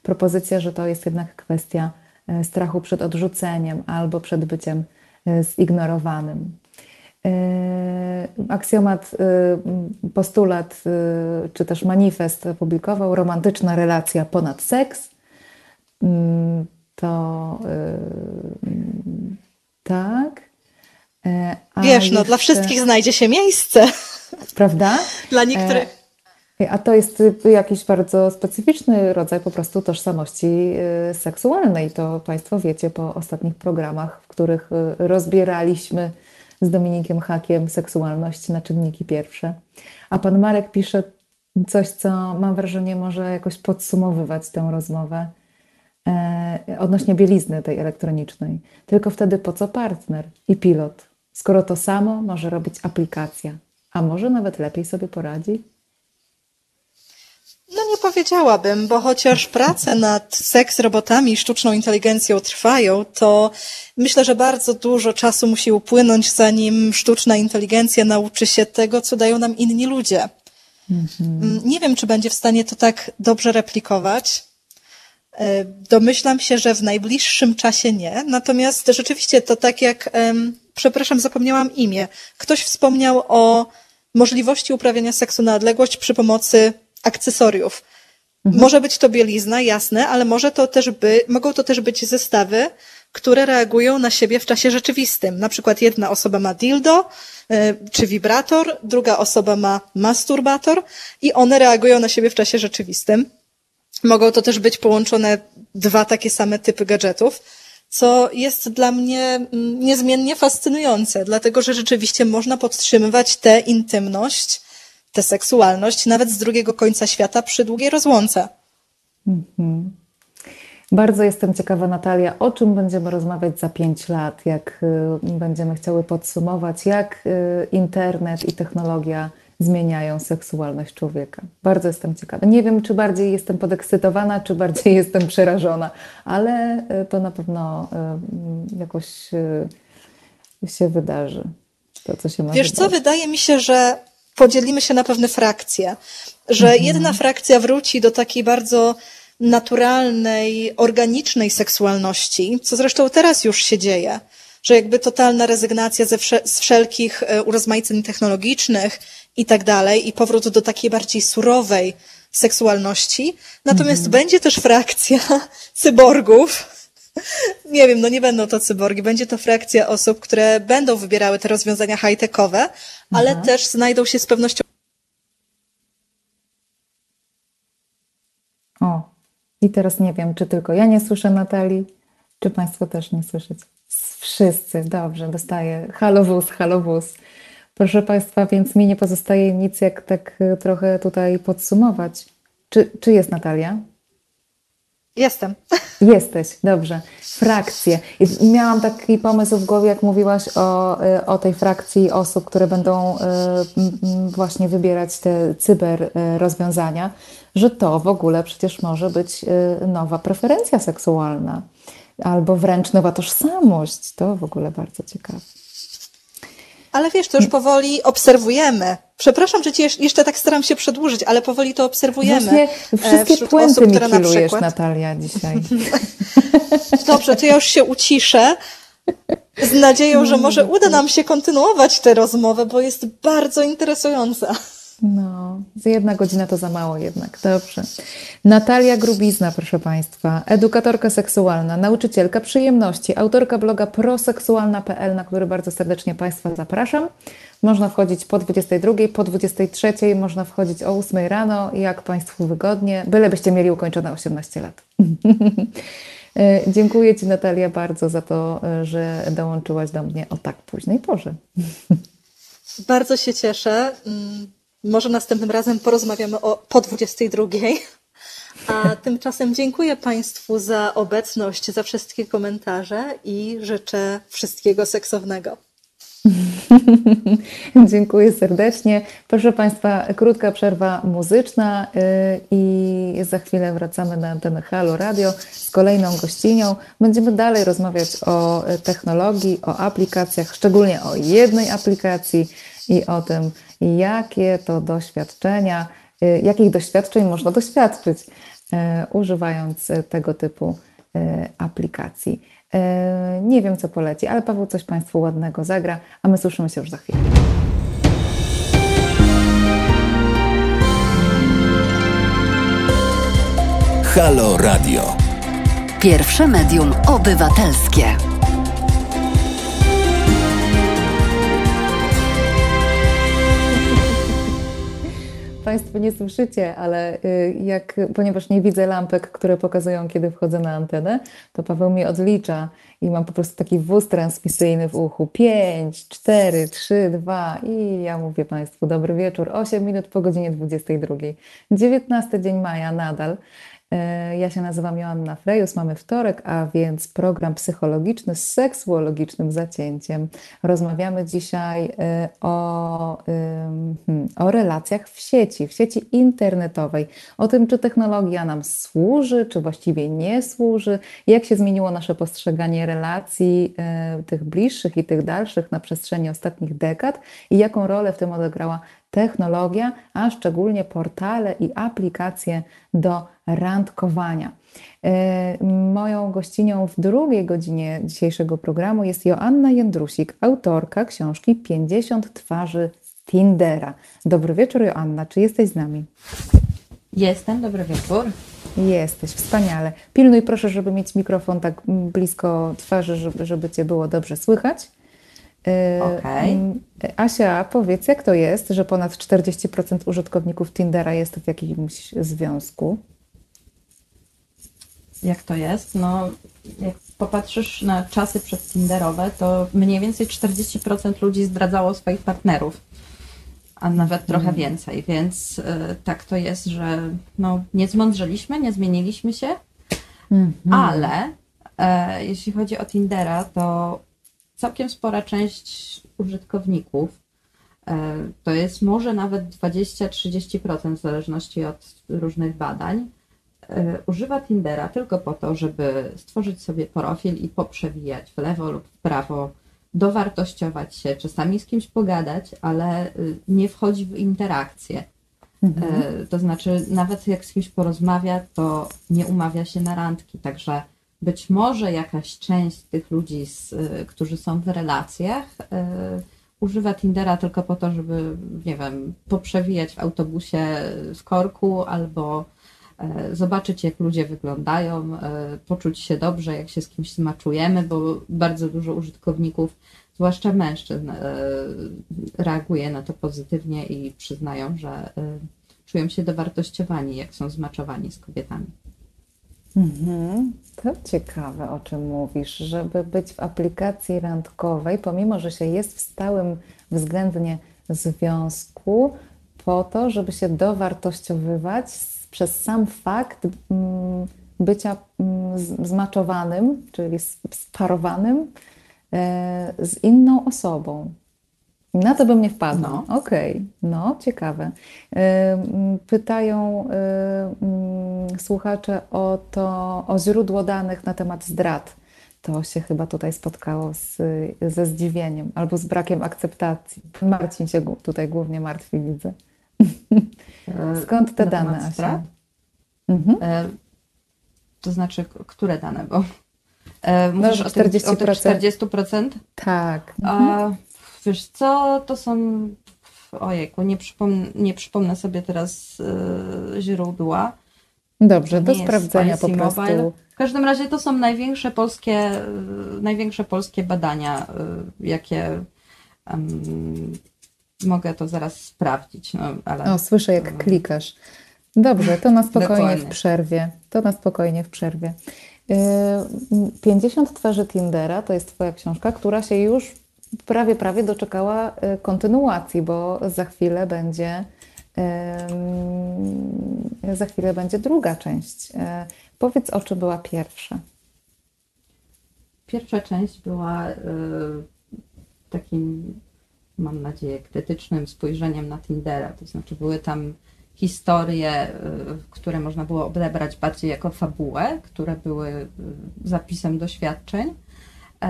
S1: propozycja, że to jest jednak kwestia strachu przed odrzuceniem albo przed byciem y, zignorowanym. Y, Aksjomat, postulat czy też manifest opublikował romantyczna relacja ponad seks. Mm, To mm, tak. E, a
S3: Wiesz, no dla
S1: jeszcze-
S3: wszystkich znajdzie się miejsce.
S1: Prawda? *laughs*
S3: Dla niektórych.
S1: A to jest y, jakiś bardzo specyficzny rodzaj po prostu tożsamości y, seksualnej. To Państwo wiecie po ostatnich programach, w których y, rozbieraliśmy z Dominikiem Hakiem seksualność na czynniki pierwsze. A Pan Marek pisze coś, co mam wrażenie może jakoś podsumowywać tę rozmowę e, odnośnie bielizny tej elektronicznej. Tylko wtedy po co partner i pilot, skoro to samo może robić aplikacja, a może nawet lepiej sobie poradzi?
S3: No nie powiedziałabym, bo chociaż prace nad seks robotami i sztuczną inteligencją trwają, to myślę, że bardzo dużo czasu musi upłynąć, zanim sztuczna inteligencja nauczy się tego, co dają nam inni ludzie. Mm, Nie wiem, czy będzie w stanie to tak dobrze replikować. E, Domyślam się, że w najbliższym czasie nie. Natomiast rzeczywiście to tak jak, przepraszam, zapomniałam imię. Ktoś wspomniał o możliwości uprawiania seksu na odległość przy pomocy akcesoriów. Może być to bielizna, jasne, ale może to też by, mogą to też być zestawy, które reagują na siebie w czasie rzeczywistym. Na przykład jedna osoba ma dildo e, czy wibrator, druga osoba ma masturbator i one reagują na siebie w czasie rzeczywistym. Mogą to też być połączone dwa takie same typy gadżetów, co jest dla mnie mm, niezmiennie fascynujące, dlatego że rzeczywiście można podtrzymywać tę intymność, tę seksualność nawet z drugiego końca świata przy długiej rozłące.
S1: Bardzo jestem ciekawa, Natalia, o czym będziemy rozmawiać za pięć lat, jak y, będziemy chciały podsumować, jak y, internet i technologia zmieniają seksualność człowieka. Bardzo jestem ciekawa. Nie wiem, czy bardziej jestem podekscytowana, czy bardziej *laughs* jestem przerażona, ale y, to na pewno jakoś się wydarzy. To, co się ma
S3: Wiesz co,
S1: wydarzyć.
S3: wydaje mi się, że podzielimy się na pewne frakcje, że jedna frakcja wróci do takiej bardzo naturalnej, organicznej seksualności, co zresztą teraz już się dzieje, że jakby totalna rezygnacja ze z wszelkich e, urozmaiceń technologicznych i tak dalej i powrót do takiej bardziej surowej seksualności. Natomiast będzie też frakcja *laughs* cyborgów, nie wiem, no nie będą to cyborgi, będzie to frakcja osób, które będą wybierały te rozwiązania high-techowe, ale też znajdą się z pewnością
S1: O, i teraz nie wiem, czy tylko ja nie słyszę Natalii, czy Państwo też nie słyszycie. Wszyscy, dobrze, dostaję halowóz, halowóz. Proszę Państwa, więc mi nie pozostaje nic, jak tak e, trochę tutaj podsumować. Czy, czy jest Natalia?
S3: Jestem.
S1: Jesteś, dobrze. Frakcje. Miałam taki pomysł w głowie, jak mówiłaś o, y, o tej frakcji osób, które będą y, właśnie wybierać te cyber y, rozwiązania, że to w ogóle przecież może być nowa preferencja seksualna albo wręcz nowa tożsamość. To w ogóle bardzo ciekawe.
S3: Ale wiesz, to już powoli obserwujemy. Przepraszam, że ci jesz- jeszcze tak staram się przedłużyć, ale powoli to obserwujemy.
S1: Właśnie
S3: e,
S1: wszystkie puenty
S3: osób,
S1: mi
S3: które na przykład...
S1: Natalia, dzisiaj. *laughs*
S3: Dobrze, to ja już się uciszę z nadzieją, że może uda nam się kontynuować tę rozmowę, bo jest bardzo interesująca.
S1: No, jedna godzina to za mało jednak. Dobrze. Natalia Grubizna, proszę Państwa, edukatorka seksualna, nauczycielka przyjemności, autorka bloga proseksualna.pl, na który bardzo serdecznie Państwa zapraszam. Można wchodzić po 22, po 23, można wchodzić o 8 rano, jak Państwu wygodnie, bylebyście mieli ukończone 18 lat. *laughs* E, Dziękuję Ci Natalia bardzo za to, e, że dołączyłaś do mnie o tak późnej porze. *laughs*
S3: Bardzo się cieszę. Może następnym razem porozmawiamy o po 22. A tymczasem dziękuję Państwu za obecność, za wszystkie komentarze i życzę wszystkiego seksownego. *laughs*
S1: Dziękuję serdecznie. Proszę Państwa, krótka przerwa muzyczna yy, i za chwilę wracamy na antenę Halo Radio z kolejną gościnią. Będziemy dalej rozmawiać o technologii, o aplikacjach, szczególnie o jednej aplikacji i o tym, jakie to doświadczenia, yy, jakich doświadczeń można doświadczyć, yy, używając tego typu aplikacji. Nie wiem, co poleci, ale Paweł coś Państwu ładnego zagra, a my słyszymy się już za chwilę.
S2: Halo Radio. Pierwsze medium obywatelskie.
S1: Państwo nie słyszycie, ale y, jak, ponieważ nie widzę lampek, które pokazują, kiedy wchodzę na antenę, to Paweł mi odlicza i mam po prostu taki wóz transmisyjny w uchu. 5, 4, 3, 2 i ja mówię Państwu dobry wieczór. 8 minut po godzinie 22. 19 dzień maja nadal. E, Ja się nazywam Joanna Frejus, mamy wtorek, a więc program psychologiczny z seksuologicznym zacięciem. Rozmawiamy dzisiaj e, o, hmm, o relacjach w sieci, w sieci internetowej, o tym, czy technologia nam służy, czy właściwie nie służy, jak się zmieniło nasze postrzeganie relacji e, tych bliższych i tych dalszych na przestrzeni ostatnich dekad i jaką rolę w tym odegrała technologia, a szczególnie portale i aplikacje do randkowania. E, Moją gościnią w drugiej godzinie dzisiejszego programu jest Joanna Jędrusik, autorka książki 50 twarzy Tindera. Dobry wieczór, Joanna. Czy jesteś z nami?
S4: Jestem, dobry wieczór.
S1: Jesteś, wspaniale. Pilnuj proszę, żeby mieć mikrofon tak blisko twarzy, żeby, żeby Cię było dobrze słychać. Mm, Asia, powiedz, jak to jest, że ponad 40% użytkowników Tindera jest w jakimś związku?
S4: Jak to jest? No, jak popatrzysz na czasy przedtinderowe, to mniej więcej 40% ludzi zdradzało swoich partnerów, a nawet trochę więcej, więc y, tak to jest, że no, nie zmądrzeliśmy, nie zmieniliśmy się, ale e, jeśli chodzi o Tindera, to całkiem spora część użytkowników, e, to jest może nawet 20-30% w zależności od różnych badań, e, używa Tindera tylko po to, żeby stworzyć sobie profil i poprzewijać w lewo lub w prawo, dowartościować się, czasami z kimś pogadać, ale y, nie wchodzi w interakcję. E, To znaczy, nawet jak z kimś porozmawia, to nie umawia się na randki, także być może jakaś część tych ludzi, z, którzy są w relacjach, używa Tindera tylko po to, żeby, nie wiem, poprzewijać w autobusie w korku albo e, zobaczyć, jak ludzie wyglądają, e, poczuć się dobrze, jak się z kimś zmaczujemy, bo bardzo dużo użytkowników, zwłaszcza mężczyzn, e, reaguje na to pozytywnie i przyznają, że czują się dowartościowani, jak są zmaczowani z kobietami.
S1: Mhm. To ciekawe, o czym mówisz, żeby być w aplikacji randkowej, pomimo że się jest w stałym względnie związku, po to, żeby się dowartościowywać przez sam fakt mm, bycia mm, zmaczowanym, czyli sparowanym e, z inną osobą. Na to bym nie wpadła. No. Okej, okay. no ciekawe. Pytają słuchacze o to, o źródło danych na temat zdrad. To się chyba tutaj spotkało z, ze zdziwieniem albo z brakiem akceptacji. Marcin się tutaj głównie martwi, widzę. E, Skąd te na dane, Asia?
S4: Mhm. E, to znaczy, które dane? Bo
S1: e, mówisz no, 40%.
S4: o tych 40%?
S1: Tak.
S4: Mhm. Wiesz co, to są ojejku, nie, przypomnę, nie przypomnę sobie teraz yy, źródła.
S1: Dobrze, do sprawdzenia po prostu. Mobile.
S4: W każdym razie to są największe polskie, yy, największe polskie badania, yy, jakie mogę to zaraz sprawdzić. No, ale,
S1: o, słyszę jak klikasz. Dobrze, to na spokojnie w przerwie. To na spokojnie w przerwie. 50 twarzy Tindera to jest Twoja książka, która się już prawie, prawie doczekała y, kontynuacji, bo za chwilę będzie za chwilę będzie druga część. E, powiedz, o czym była pierwsza.
S4: Pierwsza część była y, takim, mam nadzieję, krytycznym spojrzeniem na Tindera. To znaczy, były tam historie, y, które można było odebrać bardziej jako fabułę, które były zapisem doświadczeń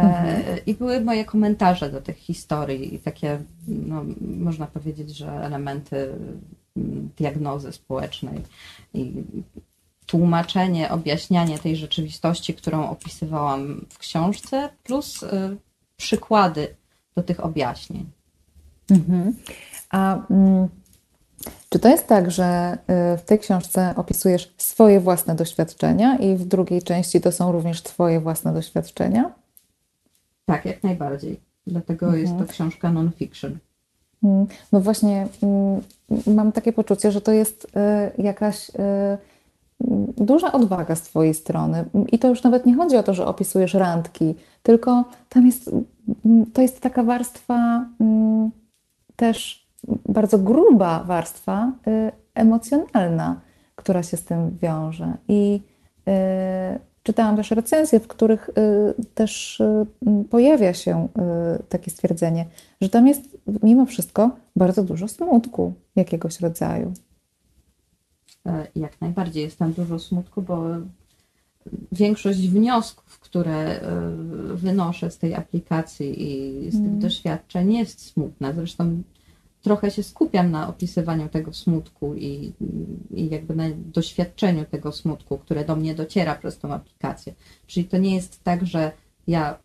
S4: Mhm. I były moje komentarze do tych historii i takie, no, można powiedzieć, że elementy mm, diagnozy społecznej i tłumaczenie, objaśnianie tej rzeczywistości, którą opisywałam w książce, plus y, przykłady do tych objaśnień.
S1: Mhm. A mm, czy to jest tak, że y, w tej książce opisujesz swoje własne doświadczenia i w drugiej części to są również Twoje własne doświadczenia?
S4: Tak, jak najbardziej. Dlatego mhm. jest to książka non-fiction.
S1: Mm, no właśnie, mm, mam takie poczucie, że to jest y, jakaś y, duża odwaga z Twojej strony. I to już nawet nie chodzi o to, że opisujesz randki, tylko tam jest, mm, to jest taka warstwa też bardzo gruba warstwa y, emocjonalna, która się z tym wiąże. I Czytałam też recenzje, w których y, też y, pojawia się y, takie stwierdzenie, że tam jest mimo wszystko bardzo dużo smutku jakiegoś rodzaju.
S4: E, jak najbardziej jest tam dużo smutku, bo większość wniosków, które wynoszę z tej aplikacji i z tych mm. doświadczeń jest smutna. Zresztą trochę się skupiam na opisywaniu tego smutku i, i jakby na doświadczeniu tego smutku, które do mnie dociera przez tą aplikację. Czyli to nie jest tak, że ja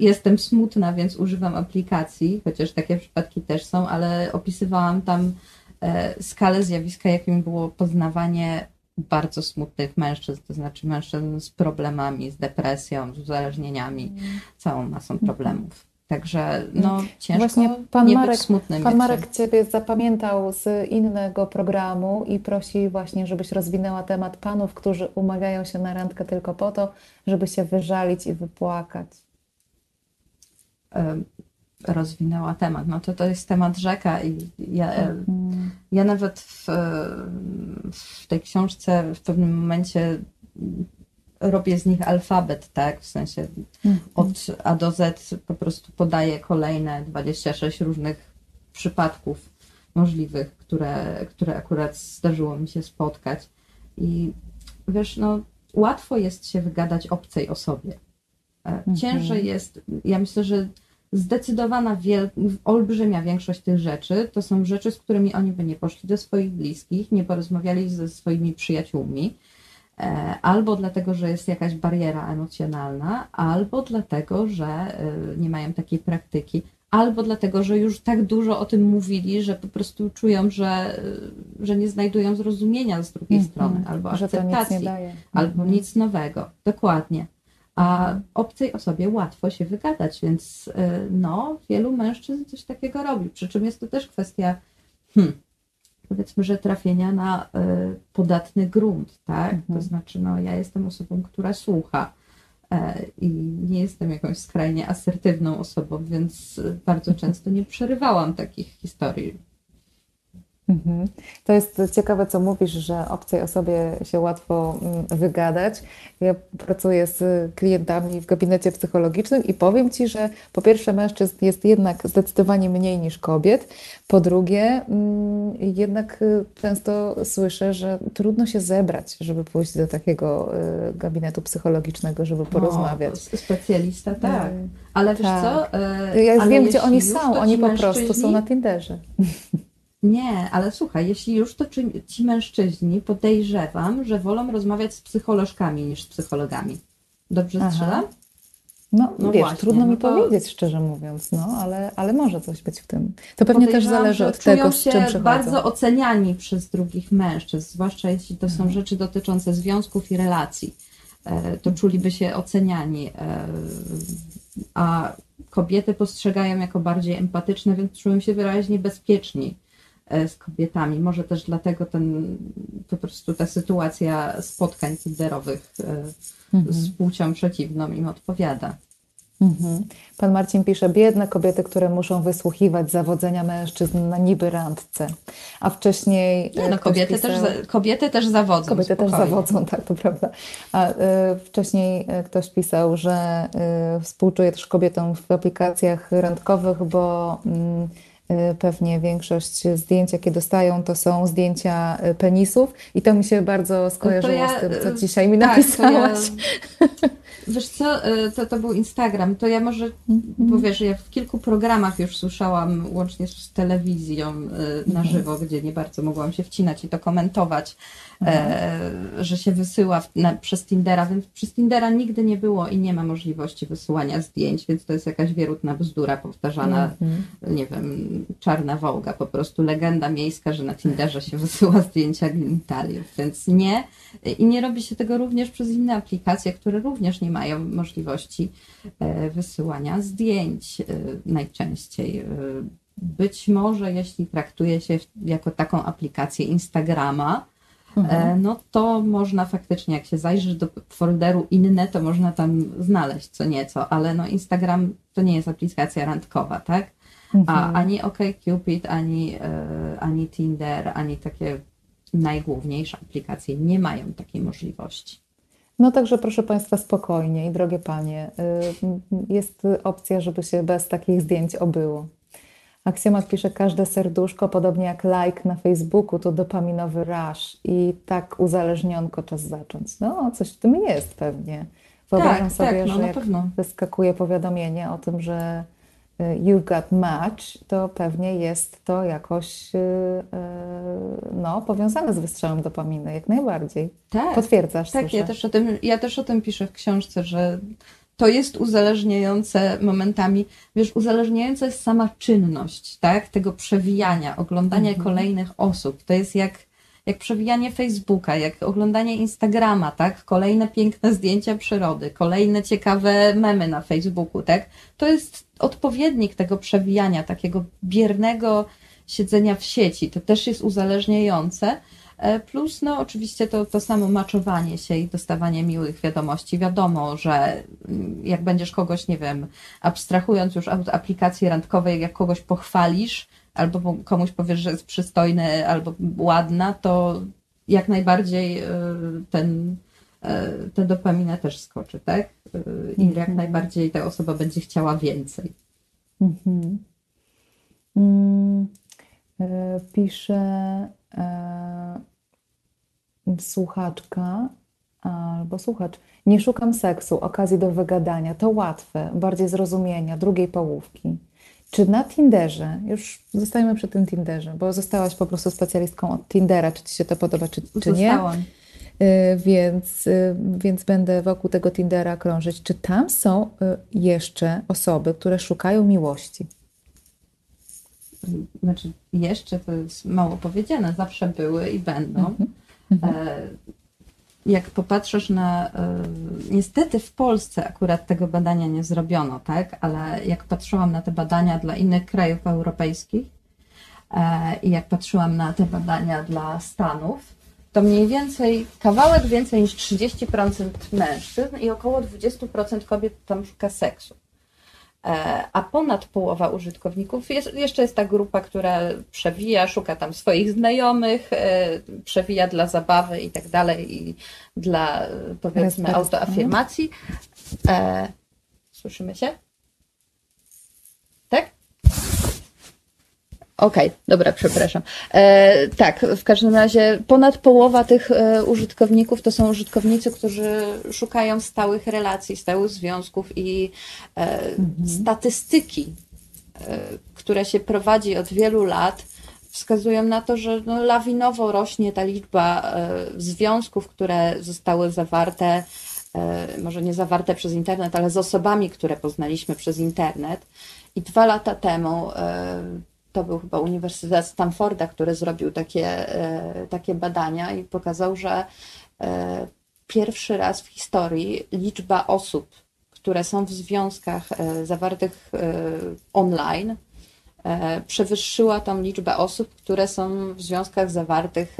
S4: jestem smutna, więc używam aplikacji, chociaż takie przypadki też są, ale opisywałam tam e, skalę zjawiska, jakim było poznawanie bardzo smutnych mężczyzn, to znaczy mężczyzn z problemami, z depresją, z uzależnieniami, mm. całą masą problemów. Także no, ciężko Właśnie pan Marek.
S1: Pan Marek Ciebie zapamiętał z innego programu i prosi właśnie, żebyś rozwinęła temat panów, którzy umawiają się na randkę tylko po to, żeby się wyżalić i wypłakać.
S4: Rozwinęła temat. No to to jest temat rzeka i ja, mhm. ja nawet w, w tej książce w pewnym momencie robię z nich alfabet, tak? W sensie mhm. od A do Z po prostu podaję kolejne 26 różnych przypadków możliwych, które, które akurat zdarzyło mi się spotkać. I wiesz, no, łatwo jest się wygadać obcej osobie. E, mhm. Ciężej jest, ja myślę, że zdecydowana, wiel, olbrzymia większość tych rzeczy to są rzeczy, z którymi oni by nie poszli do swoich bliskich, nie porozmawiali ze swoimi przyjaciółmi albo dlatego, że jest jakaś bariera emocjonalna, albo dlatego, że e, nie mają takiej praktyki, albo dlatego, że już tak dużo o tym mówili, że po prostu czują, że, e, że nie znajdują zrozumienia z drugiej
S1: Mhm.
S4: strony, albo
S1: Że nic
S4: akceptacji,
S1: daje.
S4: albo
S1: Mhm.
S4: nic nowego. Dokładnie. A obcej osobie łatwo się wygadać, więc no, wielu mężczyzn coś takiego robi. Przy czym jest to też kwestia, hmm, powiedzmy, że trafienia na y, podatny grunt, tak?
S1: Mhm.
S4: To znaczy, no, ja jestem osobą, która słucha e, i nie jestem jakąś skrajnie asertywną osobą, więc bardzo często nie przerywałam takich historii.
S1: Mhm. To jest ciekawe, co mówisz, że obcej osobie się łatwo mm, wygadać. Ja pracuję z klientami w gabinecie psychologicznym i powiem Ci, że po pierwsze mężczyzn jest jednak zdecydowanie mniej niż kobiet. Po drugie, mm, jednak y, często słyszę, że trudno się zebrać, żeby pójść do takiego y, gabinetu psychologicznego, żeby porozmawiać.
S4: O, specjalista, tak.
S1: Y,
S4: Ale wiesz
S1: tak.
S4: co? e,
S1: Ja już wiem, gdzie oni są. Oni po prostu są na Tinderze. *laughs*
S4: Nie, ale słuchaj, jeśli już, to ci, ci mężczyźni podejrzewam, że wolą rozmawiać z psycholożkami niż z psychologami. Dobrze
S1: Aha.
S4: strzelam?
S1: No,
S4: No
S1: wiesz,
S4: właśnie,
S1: trudno
S4: no
S1: mi
S4: to-
S1: powiedzieć, szczerze mówiąc, no, ale, ale może coś być w tym. To pewnie też zależy od tego, z
S4: się
S1: czym przychodzą.
S4: bardzo oceniani przez drugich mężczyzn, zwłaszcza jeśli to
S1: Mhm.
S4: są rzeczy dotyczące związków i relacji. E, To czuliby się oceniani, e, a kobiety postrzegają jako bardziej empatyczne, więc czują się wyraźnie bezpieczni z kobietami. Może też dlatego ten, po prostu ta sytuacja spotkań tinderowych e,
S1: Mhm.
S4: z płcią przeciwną im odpowiada.
S1: Mhm. Pan Marcin pisze, biedne kobiety, które muszą wysłuchiwać zawodzenia mężczyzn na niby randce. A wcześniej
S4: Nie,
S1: e,
S4: no, kobiety,
S1: pisał-
S4: też, kobiety też zawodzą.
S1: Kobiety też
S4: spokojnie.
S1: zawodzą, tak, to prawda. A e, wcześniej e, ktoś pisał, że e, współczuje też kobietom w aplikacjach randkowych, bo e, pewnie większość zdjęć, jakie dostają, to są zdjęcia e, penisów. I to mi się bardzo skojarzyło
S4: ja,
S1: z tym, co
S4: e,
S1: dzisiaj mi
S4: tak,
S1: napisałaś.
S4: Ja, *laughs* wiesz co, y, to, to był Instagram, to ja może, bo wiesz, ja w kilku programach już słyszałam, łącznie z telewizją y, na żywo, gdzie nie bardzo mogłam się wcinać i to komentować, że się wysyła w, na, przez Tindera, więc przez Tindera nigdy nie było i nie ma możliwości wysyłania zdjęć, więc to jest jakaś wierutna bzdura powtarzana,
S1: Mhm.
S4: nie wiem, czarna wołga, po prostu legenda miejska, że na Tinderze się wysyła zdjęcia genitaliów, więc nie. I nie robi się tego również przez inne aplikacje, które również nie mają możliwości e, wysyłania zdjęć e, najczęściej. E, Być może, jeśli traktuje się jako taką aplikację Instagrama, e, no to można faktycznie, jak się zajrzysz do folderu inne, to można tam znaleźć co nieco, ale no Instagram to nie jest aplikacja randkowa, tak? A ani OkCupid, ani, e, ani Tinder, ani takie najgłówniejsze aplikacje nie mają takiej możliwości.
S1: No także proszę Państwa, spokojnie i drogie Panie, y, jest opcja, żeby się bez takich zdjęć obyło. Aksjomat pisze, każde serduszko, podobnie jak like na Facebooku, to dopaminowy rush i tak uzależnionko czas zacząć. No, coś w tym jest pewnie. Wyobrażam
S4: Tak,
S1: sobie,
S4: tak, no
S1: że jak
S4: pewno.
S1: wyskakuje powiadomienie o tym, że y, you've got match, to pewnie jest to jakoś y, y, no, powiązane z wystrzałem dopaminy, jak najbardziej.
S4: Tak,
S1: Potwierdzasz,
S4: tak
S1: słyszę.
S4: ja, też o tym, ja też o tym piszę w książce, że to jest uzależniające momentami, wiesz, uzależniająca jest sama czynność, tak, tego przewijania, oglądania
S1: Mhm.
S4: kolejnych osób. To jest jak, jak przewijanie Facebooka, jak oglądanie Instagrama, tak, kolejne piękne zdjęcia przyrody, kolejne ciekawe memy na Facebooku, tak. To jest odpowiednik tego przewijania, takiego biernego siedzenia w sieci. To też jest uzależniające. E, Plus, no oczywiście to, to samo maczowanie się i dostawanie miłych wiadomości. Wiadomo, że mm, jak będziesz kogoś, nie wiem, abstrahując już od aplikacji randkowej, jak kogoś pochwalisz, albo mu- komuś powiesz, że jest przystojny albo ładna, to jak najbardziej e, ten, e, ta dopamina też skoczy, tak? I jak najbardziej ta osoba będzie chciała więcej.
S1: Mhm. Mm, e, Pisze słuchaczka albo słuchacz. Nie szukam seksu, okazji do wygadania. To łatwe, bardziej zrozumienia, drugiej połówki. Czy na Tinderze, już zostajemy przy tym Tinderze, bo zostałaś po prostu specjalistką od Tindera, czy ci się to podoba, czy, czy nie?
S4: Zostałam.
S1: więc, więc będę wokół tego Tindera krążyć. Czy tam są jeszcze osoby, które szukają miłości?
S4: Znaczy, jeszcze to jest mało powiedziane, zawsze były i będą. Mhm. Mhm. Jak popatrzysz na. Niestety w Polsce akurat tego badania nie zrobiono, tak? Ale jak patrzyłam na te badania dla innych krajów europejskich, E, i jak patrzyłam na te badania dla Stanów, to mniej więcej kawałek więcej niż 30% mężczyzn i około 20% kobiet tam szuka seksu. E, a ponad połowa użytkowników jest, jeszcze jest ta grupa, która przewija, szuka tam swoich znajomych, e, przewija dla zabawy i tak dalej, i dla powiedzmy autoafirmacji. Słyszymy się? Okej, okay, dobra, przepraszam. E, tak, w każdym razie ponad połowa tych e, użytkowników to są użytkownicy, którzy szukają stałych relacji, stałych związków i e, mhm. statystyki, e, które się prowadzi od wielu lat, wskazują na to, że no, lawinowo rośnie ta liczba e, związków, które zostały zawarte, e, może nie zawarte przez internet, ale z osobami, które poznaliśmy przez internet. I dwa lata temu to był chyba Uniwersytet Stanforda, który zrobił takie, e, takie badania i pokazał, że e, pierwszy raz w historii liczba osób, które są w związkach e, zawartych online, przewyższyła tą liczbę osób, które są w związkach zawartych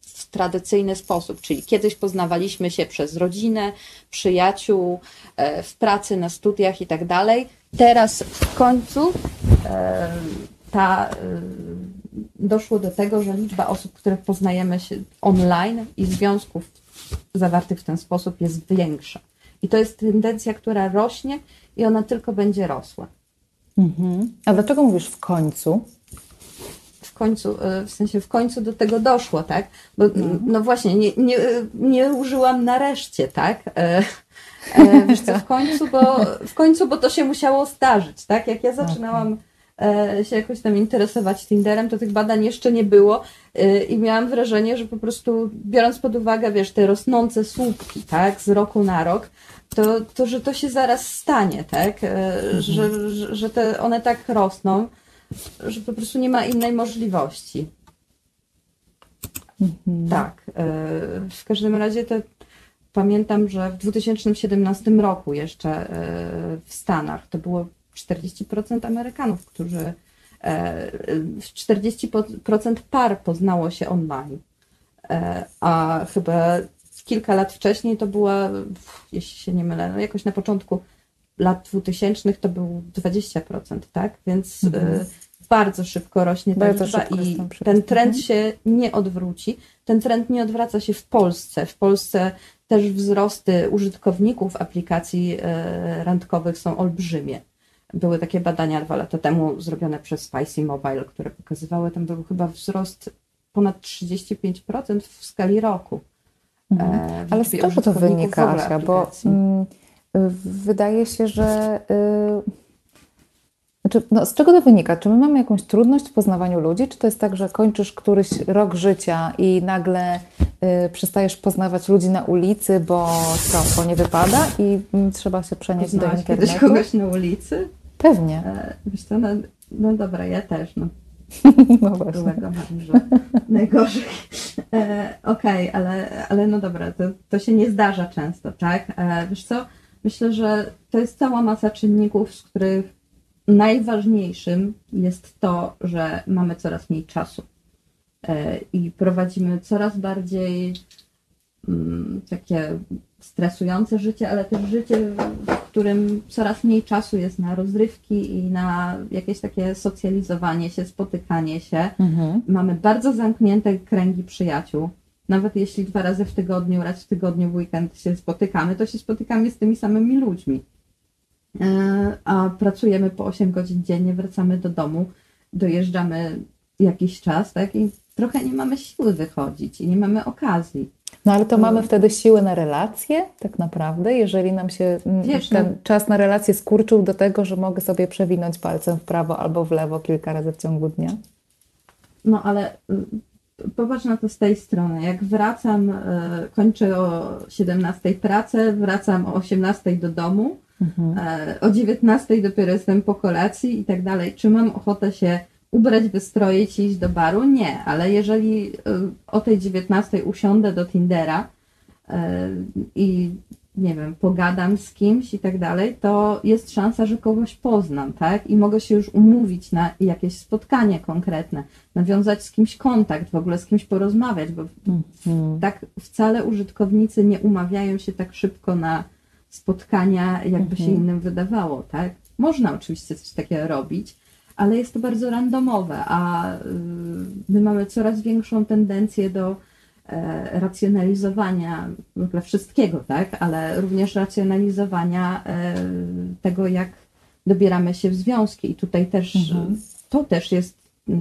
S4: w tradycyjny sposób, czyli kiedyś poznawaliśmy się przez rodzinę, przyjaciół, w pracy, na studiach i tak dalej. Teraz w końcu ta, doszło do tego, że liczba osób, które poznajemy się online i związków zawartych w ten sposób jest większa. I to jest tendencja, która rośnie i ona tylko będzie rosła.
S1: Mhm. A dlaczego mówisz w końcu?
S4: W końcu, e, w sensie w końcu do tego doszło, tak? Bo, mhm. No właśnie, nie, nie, nie użyłam nareszcie, tak? E, *laughs* wiesz co, w końcu, bo, w końcu, bo to się musiało zdarzyć, tak? Jak ja zaczynałam okay E, się jakoś tam interesować Tinderem, to tych badań jeszcze nie było e, i miałam wrażenie, że po prostu biorąc pod uwagę, wiesz, te rosnące słupki, tak, z roku na rok, to, to że to się zaraz stanie, tak, mhm. że, że, że te, one tak rosną, że po prostu nie ma innej możliwości. Mhm. Tak. W każdym razie to pamiętam, że w 2017 roku jeszcze w Stanach to było 40% Amerykanów, którzy 40% e, par poznało się online. E, a chyba kilka lat wcześniej to była, jeśli się nie mylę, no jakoś na początku lat 2000 to był 20%, tak? Więc e, mhm. bardzo szybko rośnie ta liczba i ten trend mhm. się nie odwróci. Ten trend nie odwraca się w Polsce. W Polsce też wzrosty użytkowników aplikacji randkowych są olbrzymie. Były takie badania dwa lata temu zrobione przez Spicy Mobile, które pokazywały, tam był chyba wzrost ponad 35% w skali roku.
S1: Mhm. E, Ale z czego to wynika, Asia? Bo mm, wydaje się, że. Y, znaczy, no, z czego to wynika? Czy my mamy jakąś trudność w poznawaniu ludzi? Czy to jest tak, że kończysz któryś rok życia i nagle y, przestajesz poznawać ludzi na ulicy, bo co, to nie wypada i y, trzeba się przenieść Poznałaś do internetu?
S4: kiedyś kogoś na ulicy?
S1: Pewnie.
S4: E, wiesz co, no, no dobra, ja też, no. *laughs* No właśnie. że najgorzej. E, Okej, okay, ale, ale no dobra, to, to się nie zdarza często, tak? E, wiesz co, myślę, że to jest cała masa czynników, z których najważniejszym jest to, że mamy coraz mniej czasu e, i prowadzimy coraz bardziej mm, takie stresujące życie, ale też życie, w którym coraz mniej czasu jest na rozrywki i na jakieś takie socjalizowanie się, spotykanie się. Mhm. Mamy bardzo zamknięte kręgi przyjaciół. Nawet jeśli dwa razy w tygodniu, raz w tygodniu w weekend się spotykamy, to się spotykamy z tymi samymi ludźmi. E, a pracujemy po 8 godzin dziennie, wracamy do domu, dojeżdżamy jakiś czas, tak? I trochę nie mamy siły wychodzić i nie mamy okazji.
S1: No ale to mamy wtedy siłę na relacje, tak naprawdę, jeżeli nam się mm, Wiesz, ten no. czas na relacje skurczył do tego, że mogę sobie przewinąć palcem w prawo albo w lewo kilka razy w ciągu dnia.
S4: No ale popatrz na to z tej strony. Jak wracam, e, kończę o 17 pracę, wracam o 18 do domu, e, o 19 dopiero jestem po kolacji i tak dalej. Czy mam ochotę się ubrać, wystroić i iść do baru? Nie, ale jeżeli e, o tej 19 usiądę do Tindera e, i nie wiem, pogadam z kimś i tak dalej, to jest szansa, że kogoś poznam, tak? I mogę się już umówić na jakieś spotkanie konkretne, nawiązać z kimś kontakt, w ogóle z kimś porozmawiać, bo tak wcale użytkownicy nie umawiają się tak szybko na spotkania, jakby się innym wydawało, tak? Można oczywiście coś takiego robić, ale jest to bardzo randomowe, a y, my mamy coraz większą tendencję do e, racjonalizowania w ogóle wszystkiego, tak? Ale również racjonalizowania e, tego, jak dobieramy się w związki. I tutaj też to też jest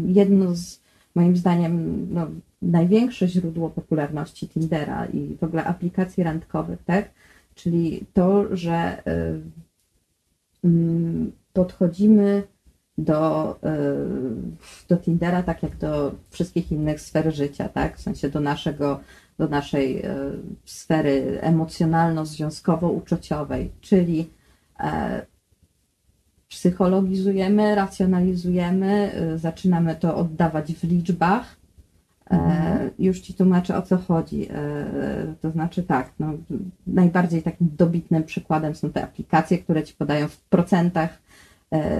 S4: jedno z moim zdaniem no, największe źródło popularności Tindera i w ogóle aplikacji randkowych, tak? Czyli to, że y, mm, podchodzimy do, y, do Tindera tak jak do wszystkich innych sfer życia, tak? W sensie do naszego, do naszej y, sfery emocjonalno-związkowo-uczuciowej, czyli e, psychologizujemy, racjonalizujemy, zaczynamy to oddawać w liczbach. E, Już Ci tłumaczę o co chodzi. E, To znaczy tak, no, najbardziej takim dobitnym przykładem są te aplikacje, które Ci podają w procentach e,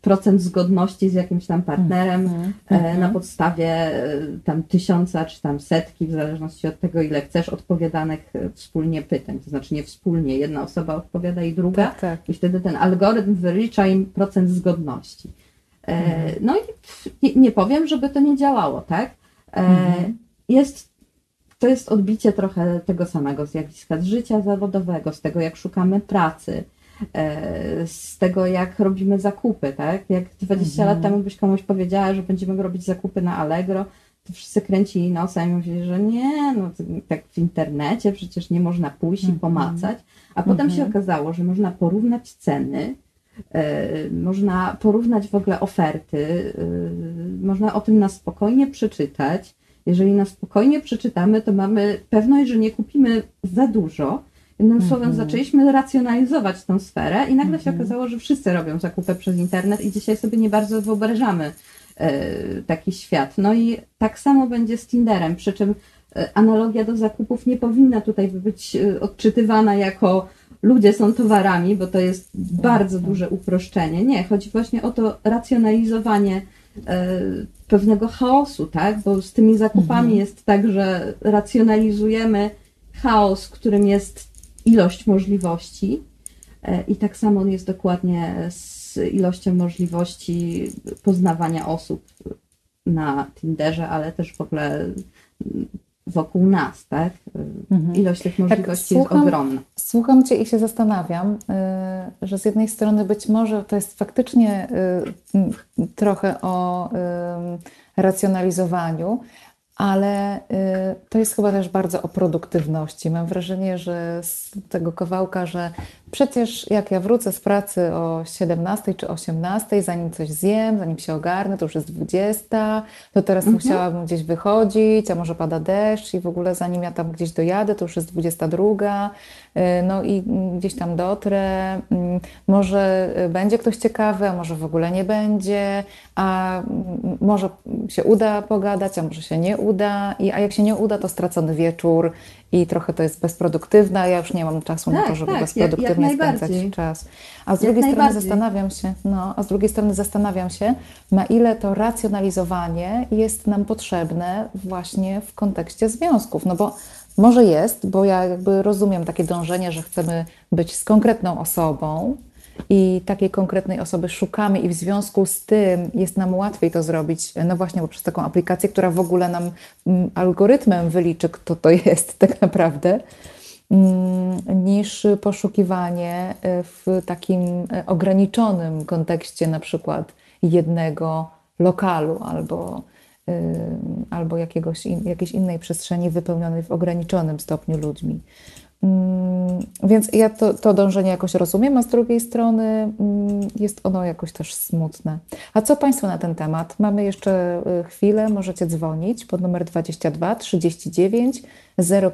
S4: procent zgodności z jakimś tam partnerem e, na podstawie tam tysiąca czy tam setki, w zależności od tego, ile chcesz, odpowiadanych wspólnie pytań. To znaczy nie wspólnie, jedna osoba odpowiada i druga.
S1: Tak, tak.
S4: I wtedy ten algorytm wylicza im procent zgodności. No i nie powiem, żeby to nie działało, tak? E, Jest, to jest odbicie trochę tego samego zjawiska z życia zawodowego, z tego jak szukamy pracy, e, z tego jak robimy zakupy, tak? Jak 20 lat temu byś komuś powiedziała, że będziemy robić zakupy na Allegro, to wszyscy kręcili nosem i mówili, że nie, no tak w internecie przecież nie można pójść i pomacać. A potem się okazało, że można porównać ceny, e, można porównać w ogóle oferty, e, można o tym na spokojnie przeczytać. Jeżeli na spokojnie przeczytamy, to mamy pewność, że nie kupimy za dużo. Jednym słowem, zaczęliśmy racjonalizować tą sferę i nagle się okazało, że wszyscy robią zakupy przez internet i dzisiaj sobie nie bardzo wyobrażamy e, taki świat. No i tak samo będzie z Tinderem, przy czym e, analogia do zakupów nie powinna tutaj być e, odczytywana jako ludzie są towarami, bo to jest bardzo duże uproszczenie. Nie, chodzi właśnie o to racjonalizowanie pewnego chaosu, tak? Bo z tymi zakupami jest tak, że racjonalizujemy chaos, którym jest ilość możliwości. E, I tak samo on jest dokładnie z ilością możliwości poznawania osób na Tinderze, ale też w ogóle wokół nas, tak? Ilość tych możliwości jest
S1: słucham-
S4: ogromna.
S1: Słucham Cię i się zastanawiam, y, że z jednej strony być może to jest faktycznie y, trochę o racjonalizowaniu, ale y, to jest chyba też bardzo o produktywności. Mam wrażenie, że z tego kawałka, że przecież jak ja wrócę z pracy o 17 czy 18, zanim coś zjem, zanim się ogarnę, to już jest 20, to teraz musiałabym gdzieś wychodzić, a może pada deszcz i w ogóle zanim ja tam gdzieś dojadę, to już jest 22, y, no i gdzieś tam dotrę, mm, może będzie ktoś ciekawy, a może w ogóle nie będzie, a mm, może się uda pogadać, a może się nie uda, i, a jak się nie uda, to stracony wieczór i trochę to jest bezproduktywne, ja już nie mam czasu na
S4: Tak,
S1: to, żeby
S4: tak, jak-
S1: bezproduktywnie
S4: jak
S1: spędzać
S4: najbardziej.
S1: czas. A z
S4: Jak
S1: drugiej strony zastanawiam się, no, a z drugiej strony zastanawiam się, na ile to racjonalizowanie jest nam potrzebne właśnie w kontekście związków. No bo może jest, bo ja jakby rozumiem takie dążenie, że chcemy być z konkretną osobą i takiej konkretnej osoby szukamy i w związku z tym jest nam łatwiej to zrobić, no właśnie poprzez taką aplikację, która w ogóle nam mm, algorytmem wyliczy, kto to jest *laughs* tak naprawdę mm, niż poszukiwanie y, w takim y, ograniczonym kontekście na przykład jednego lokalu albo, albo jakiegoś jakiejś innej przestrzeni wypełnionej w ograniczonym stopniu ludźmi. Mm, więc ja to, to dążenie jakoś rozumiem, a z drugiej strony mm, jest ono jakoś też smutne. A co Państwo na ten temat? Mamy jeszcze y, chwilę, możecie dzwonić pod numer 22 39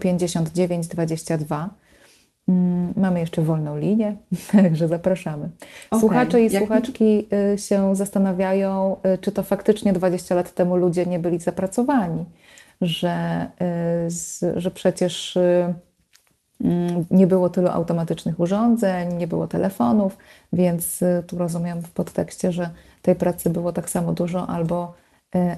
S1: 059 22. Mamy jeszcze wolną linię, *laughs* także zapraszamy.
S4: Okej,
S1: Słuchacze i
S4: jak-
S1: słuchaczki y, się zastanawiają, y, czy to faktycznie 20 lat temu ludzie nie byli zapracowani, że, y, że przecież mm, nie było tylu automatycznych urządzeń, nie było telefonów, więc tu rozumiem w podtekście, że tej pracy było tak samo dużo albo,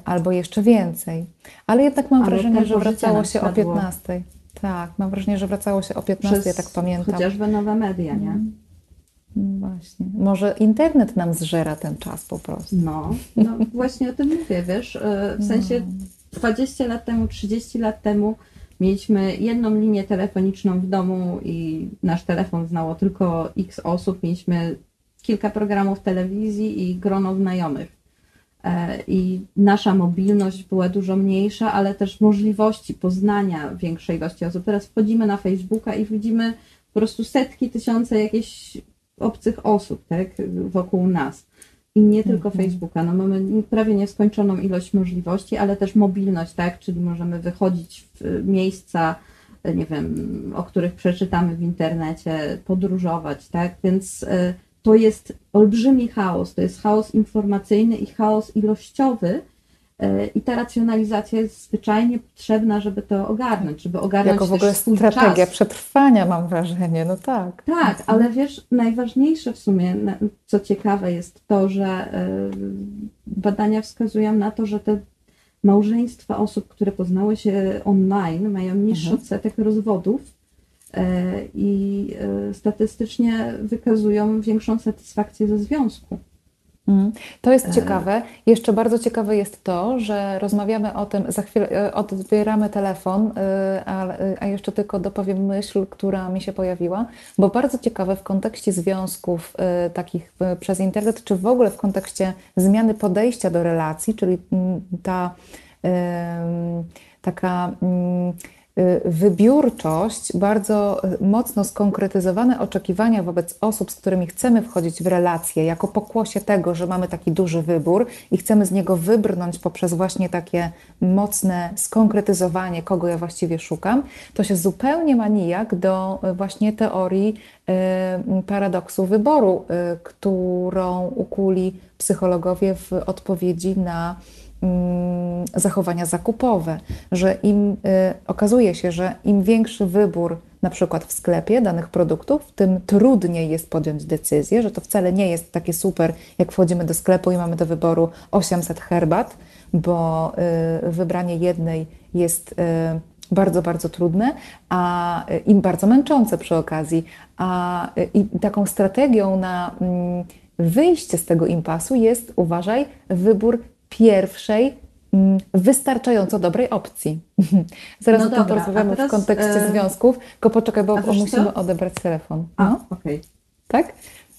S1: albo jeszcze więcej. Ale jednak mam
S4: Ale
S1: wrażenie, że wracało się o
S4: spadło.
S1: 15. Tak, mam wrażenie, że wracało się o 15, ja tak pamiętam.
S4: chociażby nowe media, nie?
S1: Mm, Właśnie. Może internet nam zżera ten czas po prostu.
S4: No, no właśnie o tym mówię, wiesz, e, w sensie 20 lat temu, 30 lat temu mieliśmy jedną linię telefoniczną w domu i nasz telefon znało tylko x osób, mieliśmy kilka programów telewizji i grono znajomych. E, I nasza mobilność była dużo mniejsza, ale też możliwości poznania większej ilości osób. Teraz wchodzimy na Facebooka i widzimy po prostu setki, tysiące jakichś obcych osób tak, wokół nas. I nie tylko Facebooka. No mamy prawie nieskończoną ilość możliwości, ale też mobilność, tak? Czyli możemy wychodzić w miejsca, nie wiem, o których przeczytamy w internecie, podróżować, tak? Więc y, to jest olbrzymi chaos. To jest chaos informacyjny i chaos ilościowy. y, I ta racjonalizacja jest zwyczajnie potrzebna, żeby to ogarnąć, żeby ogarnąć
S1: Jako w ogóle strategia
S4: czas.
S1: przetrwania, mam wrażenie. No tak.
S4: Tak, ale wiesz, najważniejsze w sumie, co ciekawe jest to, że y, badania wskazują na to, że te małżeństwa osób, które poznały się online, mają niższy
S1: Mhm.
S4: odsetek rozwodów i y, statystycznie wykazują większą satysfakcję ze związku.
S1: Mm. To jest
S4: E.
S1: ciekawe. Jeszcze bardzo ciekawe jest to, że rozmawiamy o tym, za chwilę e, odbieramy telefon, e, a, e, a jeszcze tylko dopowiem myśl, która mi się pojawiła, bo bardzo ciekawe w kontekście związków e, takich e, przez internet, czy w ogóle w kontekście zmiany podejścia do relacji, czyli mm, ta taka mm, wybiórczość, bardzo y, mocno skonkretyzowane oczekiwania wobec osób, z którymi chcemy wchodzić w relacje, jako pokłosie tego, że mamy taki duży wybór i chcemy z niego wybrnąć poprzez właśnie takie mocne skonkretyzowanie, kogo ja właściwie szukam, to się zupełnie ma nijak do y, właśnie teorii y, paradoksu wyboru, y, którą ukuli psychologowie w odpowiedzi na zachowania zakupowe, że im y, okazuje się, że im większy wybór na przykład w sklepie danych produktów, tym trudniej jest podjąć decyzję, że to wcale nie jest takie super, jak wchodzimy do sklepu i mamy do wyboru 800 herbat, bo y, wybranie jednej jest y, bardzo, bardzo trudne, a y, i bardzo męczące przy okazji. A i taką strategią na mm, wyjście z tego impasu jest, uważaj, wybór pierwszej, mm, wystarczająco dobrej opcji. *laughs* Zaraz
S4: No
S1: o tym
S4: dobra,
S1: porozmawiamy w kontekście
S4: e,
S1: związków, tylko poczekaj, bo musimy
S4: co?
S1: odebrać telefon.
S4: A,
S1: No,
S4: okej.
S1: tak?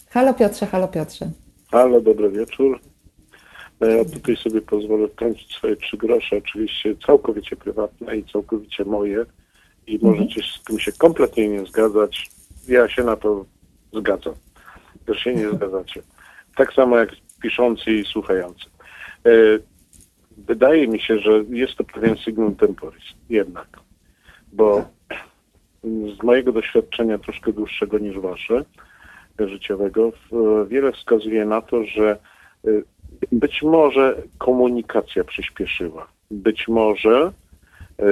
S1: Halo Piotrze, halo Piotrze.
S5: Halo, dobry wieczór. No Ja tutaj sobie pozwolę wtrącić swoje trzy grosze, oczywiście całkowicie prywatne i całkowicie moje i możecie z tym się kompletnie nie zgadzać. Ja się na to zgadzam. Też się nie *laughs* zgadzacie. Tak samo jak piszący i słuchający. E, Wydaje mi się, że jest to pewien signum temporis jednak, bo z mojego doświadczenia troszkę dłuższego niż wasze, życiowego, wiele wskazuje na to, że y, być może komunikacja przyspieszyła. Być może y,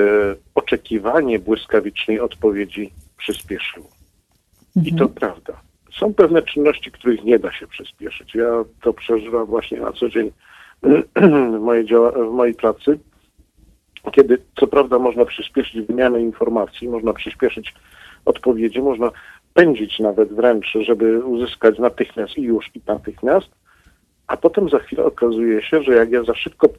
S5: oczekiwanie błyskawicznej odpowiedzi przyspieszyło. I to prawda. Są pewne czynności, których nie da się przyspieszyć. Ja to przeżywam właśnie na co dzień w mojej, w mojej pracy, kiedy co prawda można przyspieszyć wymianę informacji, można przyspieszyć odpowiedzi, można pędzić nawet wręcz, żeby uzyskać natychmiast i już i natychmiast, a potem za chwilę okazuje się, że jak ja za szybko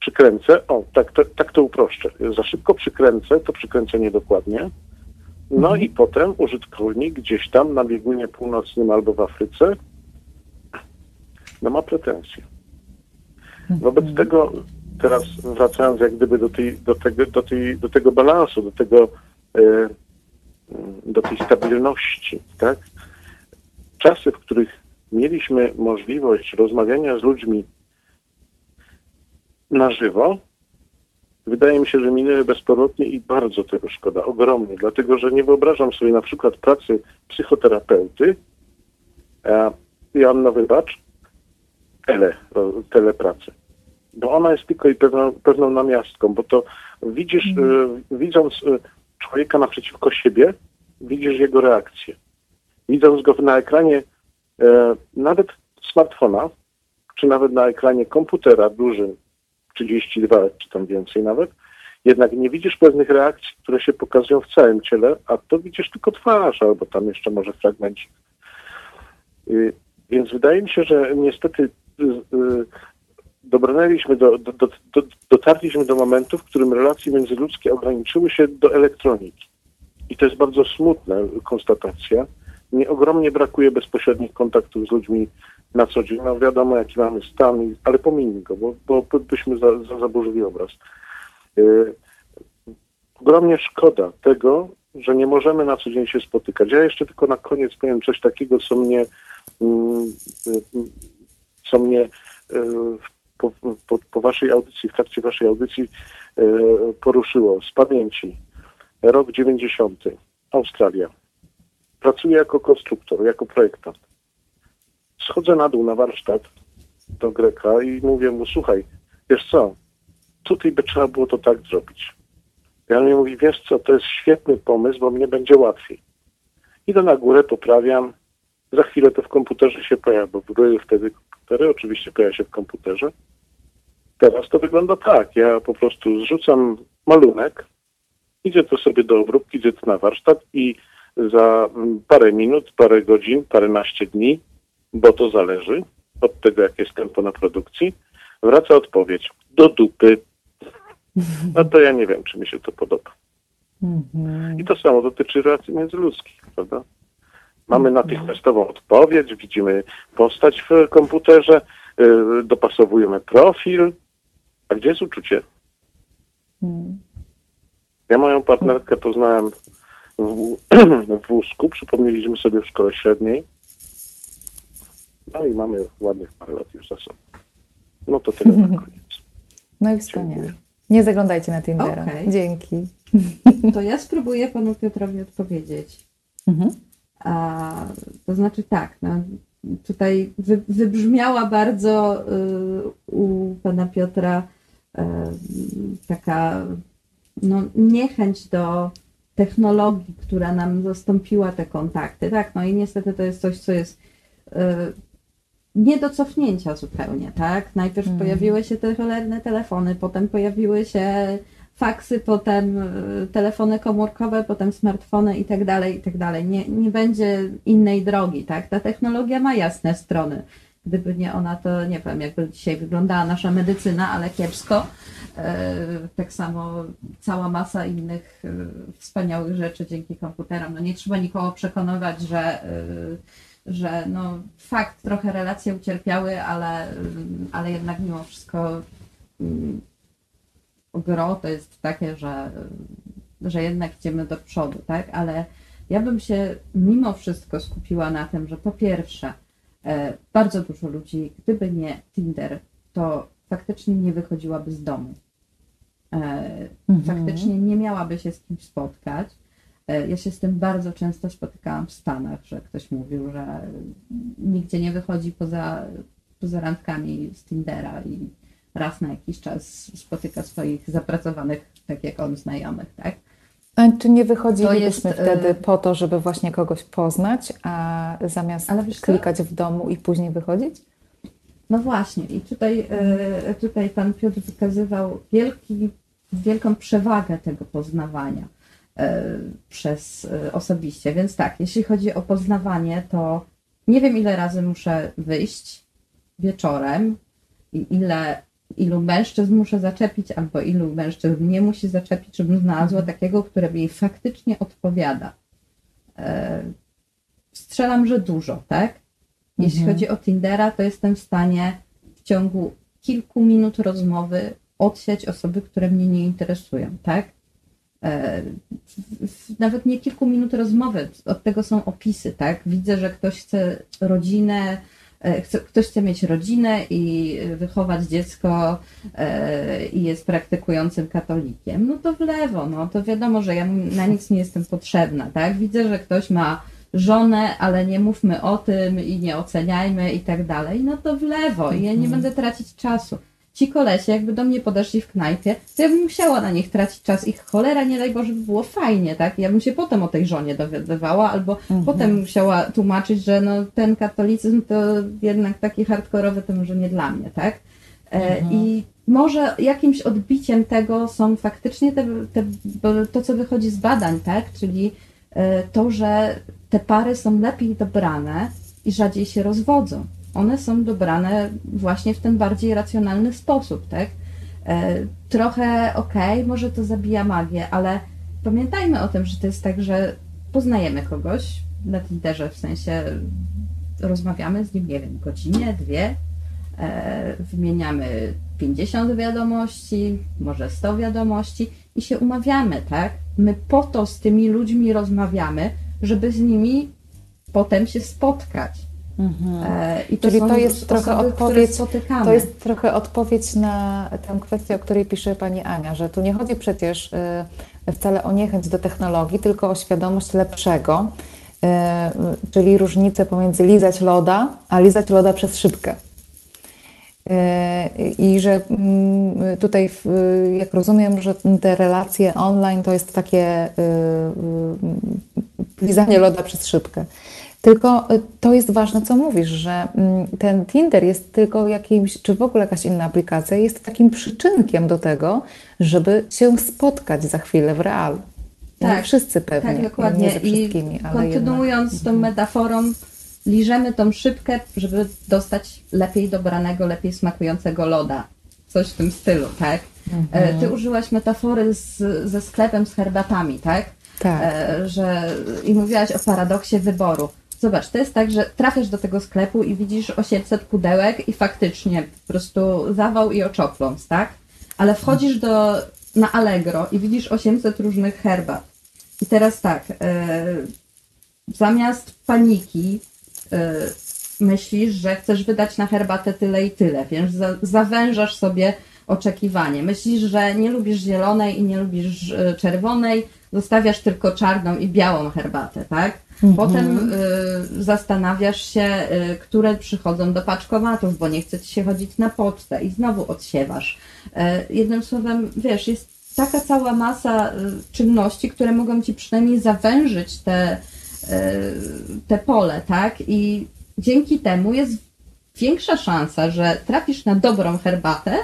S5: przykręcę, o, tak to, tak to uproszczę, za szybko przykręcę, to przykręcę niedokładnie, no i potem użytkownik gdzieś tam na biegunie północnym albo w Afryce no ma pretensje. Wobec tego teraz wracając jak gdyby do, tej, do, tego, do, tej, do tego balansu, do tego e, do tej stabilności, tak? Czasy, w których mieliśmy możliwość rozmawiania z ludźmi na żywo, wydaje mi się, że minęły bezpowrotnie i bardzo tego szkoda, ogromnie, dlatego że nie wyobrażam sobie na przykład pracy psychoterapeuty, a Joanna wybacz, tele, telepracę. Bo ona jest tylko i pewną, pewną namiastką, bo to widzisz, y, widząc y, człowieka naprzeciwko siebie, widzisz jego reakcję. Widząc go na ekranie y, nawet smartfona, czy nawet na ekranie komputera dużym, 32 czy tam więcej nawet, jednak nie widzisz pewnych reakcji, które się pokazują w całym ciele, a to widzisz tylko twarz, albo tam jeszcze może fragmencik. Y, więc wydaje mi się, że niestety dobrnęliśmy do, do, do, do, dotarliśmy do momentu, w którym relacje międzyludzkie ograniczyły się do elektroniki. I to jest bardzo smutna konstatacja. Mnie ogromnie brakuje bezpośrednich kontaktów z ludźmi na co dzień. No wiadomo, jaki mamy stan, ale pomijmy go, bo, bo byśmy za, za zaburzyli obraz. Yy, ogromnie szkoda tego, że nie możemy na co dzień się spotykać. Ja jeszcze tylko na koniec powiem coś takiego, co mnie, mm, co mnie yy, po, po, po waszej audycji, w trakcie waszej audycji yy, poruszyło z pamięci. Rok 90. Australia. Pracuję jako konstruktor, jako projektant schodzę na dół na warsztat do Greka i mówię mu, słuchaj, wiesz co, tutaj by trzeba było to tak zrobić. Ja mi mówi, wiesz co, to jest świetny pomysł, bo mnie będzie łatwiej. Idę na górę, poprawiam, za chwilę to w komputerze się pojawia, bo były wtedy komputery, oczywiście pojawia się w komputerze. Teraz to wygląda tak, ja po prostu zrzucam malunek, idzie to sobie do obróbki, idzie to na warsztat i za parę minut, parę godzin, paręnaście dni bo to zależy od tego, jakie jest tempo na produkcji, wraca odpowiedź do dupy. No to ja nie wiem, czy mi się to podoba.
S1: Mhm.
S5: I to samo dotyczy relacji międzyludzkich, prawda? Mamy natychmiastową odpowiedź, widzimy postać w komputerze, yy, dopasowujemy profil. A gdzie jest uczucie?
S1: Mhm.
S5: Ja moją partnerkę poznałem w, *clears throat* w wózku, przypomnieliśmy sobie w szkole średniej. No i mamy ładnych parę lat już za sobą. No to tyle na *laughs* koniec.
S1: No i wspaniale. Nie zaglądajcie na Tindera.
S4: Okej.
S1: Dzięki.
S4: To ja spróbuję panu Piotrowi odpowiedzieć.
S1: Mhm.
S4: A, to znaczy tak, no, tutaj wy, wybrzmiała bardzo y, u pana Piotra y, taka no, niechęć do technologii, która nam zastąpiła te kontakty. Tak, no i niestety to jest coś, co jest y, nie do cofnięcia zupełnie, tak? Najpierw
S1: Mhm.
S4: pojawiły się te cholerne telefony, potem pojawiły się faksy, potem y, telefony komórkowe, potem smartfony i tak dalej, i tak dalej. Nie, nie będzie innej drogi, tak? Ta technologia ma jasne strony. Gdyby nie ona, to nie wiem, jakby dzisiaj wyglądała nasza medycyna, ale kiepsko. E, Tak samo cała masa innych e, wspaniałych rzeczy dzięki komputerom. No nie trzeba nikogo przekonywać, że, e, że no fakt, trochę relacje ucierpiały, ale, ale jednak mimo wszystko mm, gro to jest takie, że, że jednak idziemy do przodu, tak? Ale ja bym się mimo wszystko skupiła na tym, że po pierwsze, e, bardzo dużo ludzi, gdyby nie Tinder, to faktycznie nie wychodziłaby z domu. E,
S1: Mhm.
S4: Faktycznie nie miałaby się z kimś spotkać. E, Ja się z tym bardzo często spotykałam w Stanach, że ktoś mówił, że nigdzie nie wychodzi poza, poza randkami z Tindera i raz na jakiś czas spotyka swoich zapracowanych, tak jak on, znajomych, tak?
S1: A czy nie wychodzilibyśmy
S4: jest,
S1: wtedy
S4: y-
S1: po to, żeby właśnie kogoś poznać, a zamiast klikać w domu i później wychodzić?
S4: No właśnie, i tutaj, e, tutaj pan Piotr wykazywał wielki, wielką przewagę tego poznawania e, przez e, osobiście. Więc tak, jeśli chodzi o poznawanie, to nie wiem ile razy muszę wyjść wieczorem i ile, ilu mężczyzn muszę zaczepić, albo ilu mężczyzn nie musi zaczepić, żebym znalazła takiego, który mi faktycznie odpowiada. E, Strzelam, że dużo, tak? Jeśli
S1: Mhm.
S4: chodzi o Tindera, to jestem w stanie w ciągu kilku minut rozmowy odsiać osoby, które mnie nie interesują, tak? E, nawet nie kilku minut rozmowy, od tego są opisy, tak? Widzę, że ktoś chce rodzinę, ktoś chce mieć rodzinę i wychować dziecko e, i jest praktykującym katolikiem, no to w lewo, no to wiadomo, że ja na nic nie jestem potrzebna, tak? Widzę, że ktoś ma żonę, ale nie mówmy o tym i nie oceniajmy i tak dalej, no to w lewo i ja nie mhm. będę tracić czasu ci kolesie, jakby do mnie podeszli w knajpie, to ja bym musiała na nich tracić czas. Ich cholera, nie daj Boże, by było fajnie, tak? Ja bym się potem o tej żonie dowiadywała, albo mhm. potem musiała tłumaczyć, że no, ten katolicyzm to jednak taki hardkorowy to może nie dla mnie, tak? E, mhm. I może jakimś odbiciem tego są faktycznie te, te, to, co wychodzi z badań, tak? Czyli e, to, że te pary są lepiej dobrane i rzadziej się rozwodzą one są dobrane właśnie w ten bardziej racjonalny sposób, tak? E, trochę okej, okay, może to zabija magię, ale pamiętajmy o tym, że to jest tak, że poznajemy kogoś na Tinderze, w sensie rozmawiamy z nim, nie wiem, godzinę, dwie, e, wymieniamy 50 wiadomości, może 100 wiadomości i się umawiamy, tak? My po to z tymi ludźmi rozmawiamy, żeby z nimi potem się spotkać. Mhm.
S1: E, I to Czyli to jest trochę odpowiedź, to jest trochę odpowiedź na tę kwestię, o której pisze pani Ania, że tu nie chodzi przecież e, wcale o niechęć do technologii, tylko o świadomość lepszego, e, czyli różnicę pomiędzy lizać loda, a lizać loda przez szybkę. I że mm, tutaj, jak rozumiem, że te relacje online to jest takie lizanie loda przez szybkę. Tylko y, to jest ważne, co mówisz, że mm, ten Tinder jest tylko jakimś, czy w ogóle jakaś inna aplikacja, jest takim przyczynkiem do tego, żeby się spotkać za chwilę w realu. Tak, nie wszyscy pewnie.
S4: Tak, dokładnie. Nie I kontynuując jednak. tą mhm. metaforą, liżemy tą szybkę, żeby dostać lepiej dobranego, lepiej smakującego loda. Coś w tym stylu, tak? E, mhm. Ty użyłaś metafory z, ze sklepem z herbatami, tak? Tak. E, że, I mówiłaś o paradoksie wyboru. Zobacz, to jest tak, że trafiasz do tego sklepu i widzisz 800 pudełek i faktycznie po prostu zawał i oczopląs, tak? Ale wchodzisz do, na Allegro i widzisz 800 różnych herbat. I teraz tak, e, zamiast paniki e, myślisz, że chcesz wydać na herbatę tyle i tyle, więc za, zawężasz sobie oczekiwanie. Myślisz, że nie lubisz zielonej i nie lubisz e, czerwonej, zostawiasz tylko czarną i białą herbatę, tak? Mhm. Potem y, zastanawiasz się, y, które przychodzą do paczkomatów, bo nie chce ci się chodzić na pocztę i znowu odsiewasz. Y, jednym słowem, wiesz, jest taka cała masa y, czynności, które mogą ci przynajmniej zawężyć te, y, te pole, tak? I dzięki temu jest większa szansa, że trafisz na dobrą herbatę,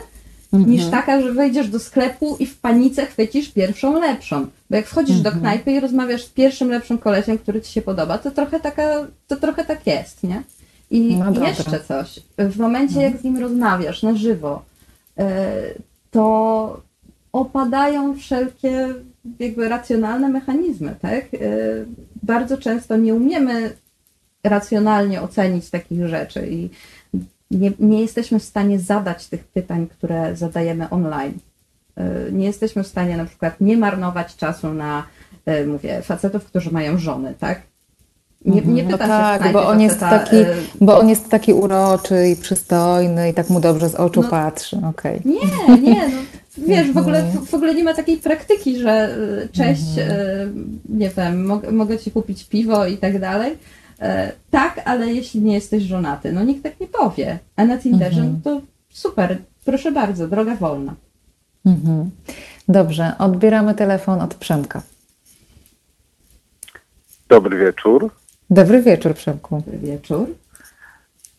S4: mhm. niż taka, że wejdziesz do sklepu i w panice chwycisz pierwszą lepszą. Bo jak wchodzisz mhm. do knajpy i rozmawiasz z pierwszym lepszym kolesiem, który ci się podoba, to trochę, taka, to trochę tak jest, nie? I no jeszcze coś. W momencie, jak z nim rozmawiasz na żywo, e, to opadają wszelkie jakby racjonalne mechanizmy, tak? E, bardzo często nie umiemy racjonalnie ocenić takich rzeczy i nie, nie jesteśmy w stanie zadać tych pytań, które zadajemy online. E, nie jesteśmy w stanie na przykład nie marnować czasu na, e, mówię, facetów, którzy mają żony, tak?
S1: Nie, nie pyta no tak, bo on, jest taki, e, bo on jest taki uroczy i przystojny i tak mu dobrze z oczu no, patrzy. Okay.
S4: Nie, nie, no, *laughs* wiesz, w ogóle, mhm. w ogóle nie ma takiej praktyki, że cześć, mhm. nie wiem, mogę ci kupić piwo i tak dalej. Tak, ale jeśli nie jesteś żonaty, no nikt tak nie powie. A na Tinderze, mhm. no to super, proszę bardzo, droga wolna.
S1: Mhm. Dobrze, odbieramy telefon od Przemka.
S5: Dobry wieczór.
S1: Dobry wieczór, Przemku.
S4: Dobry wieczór.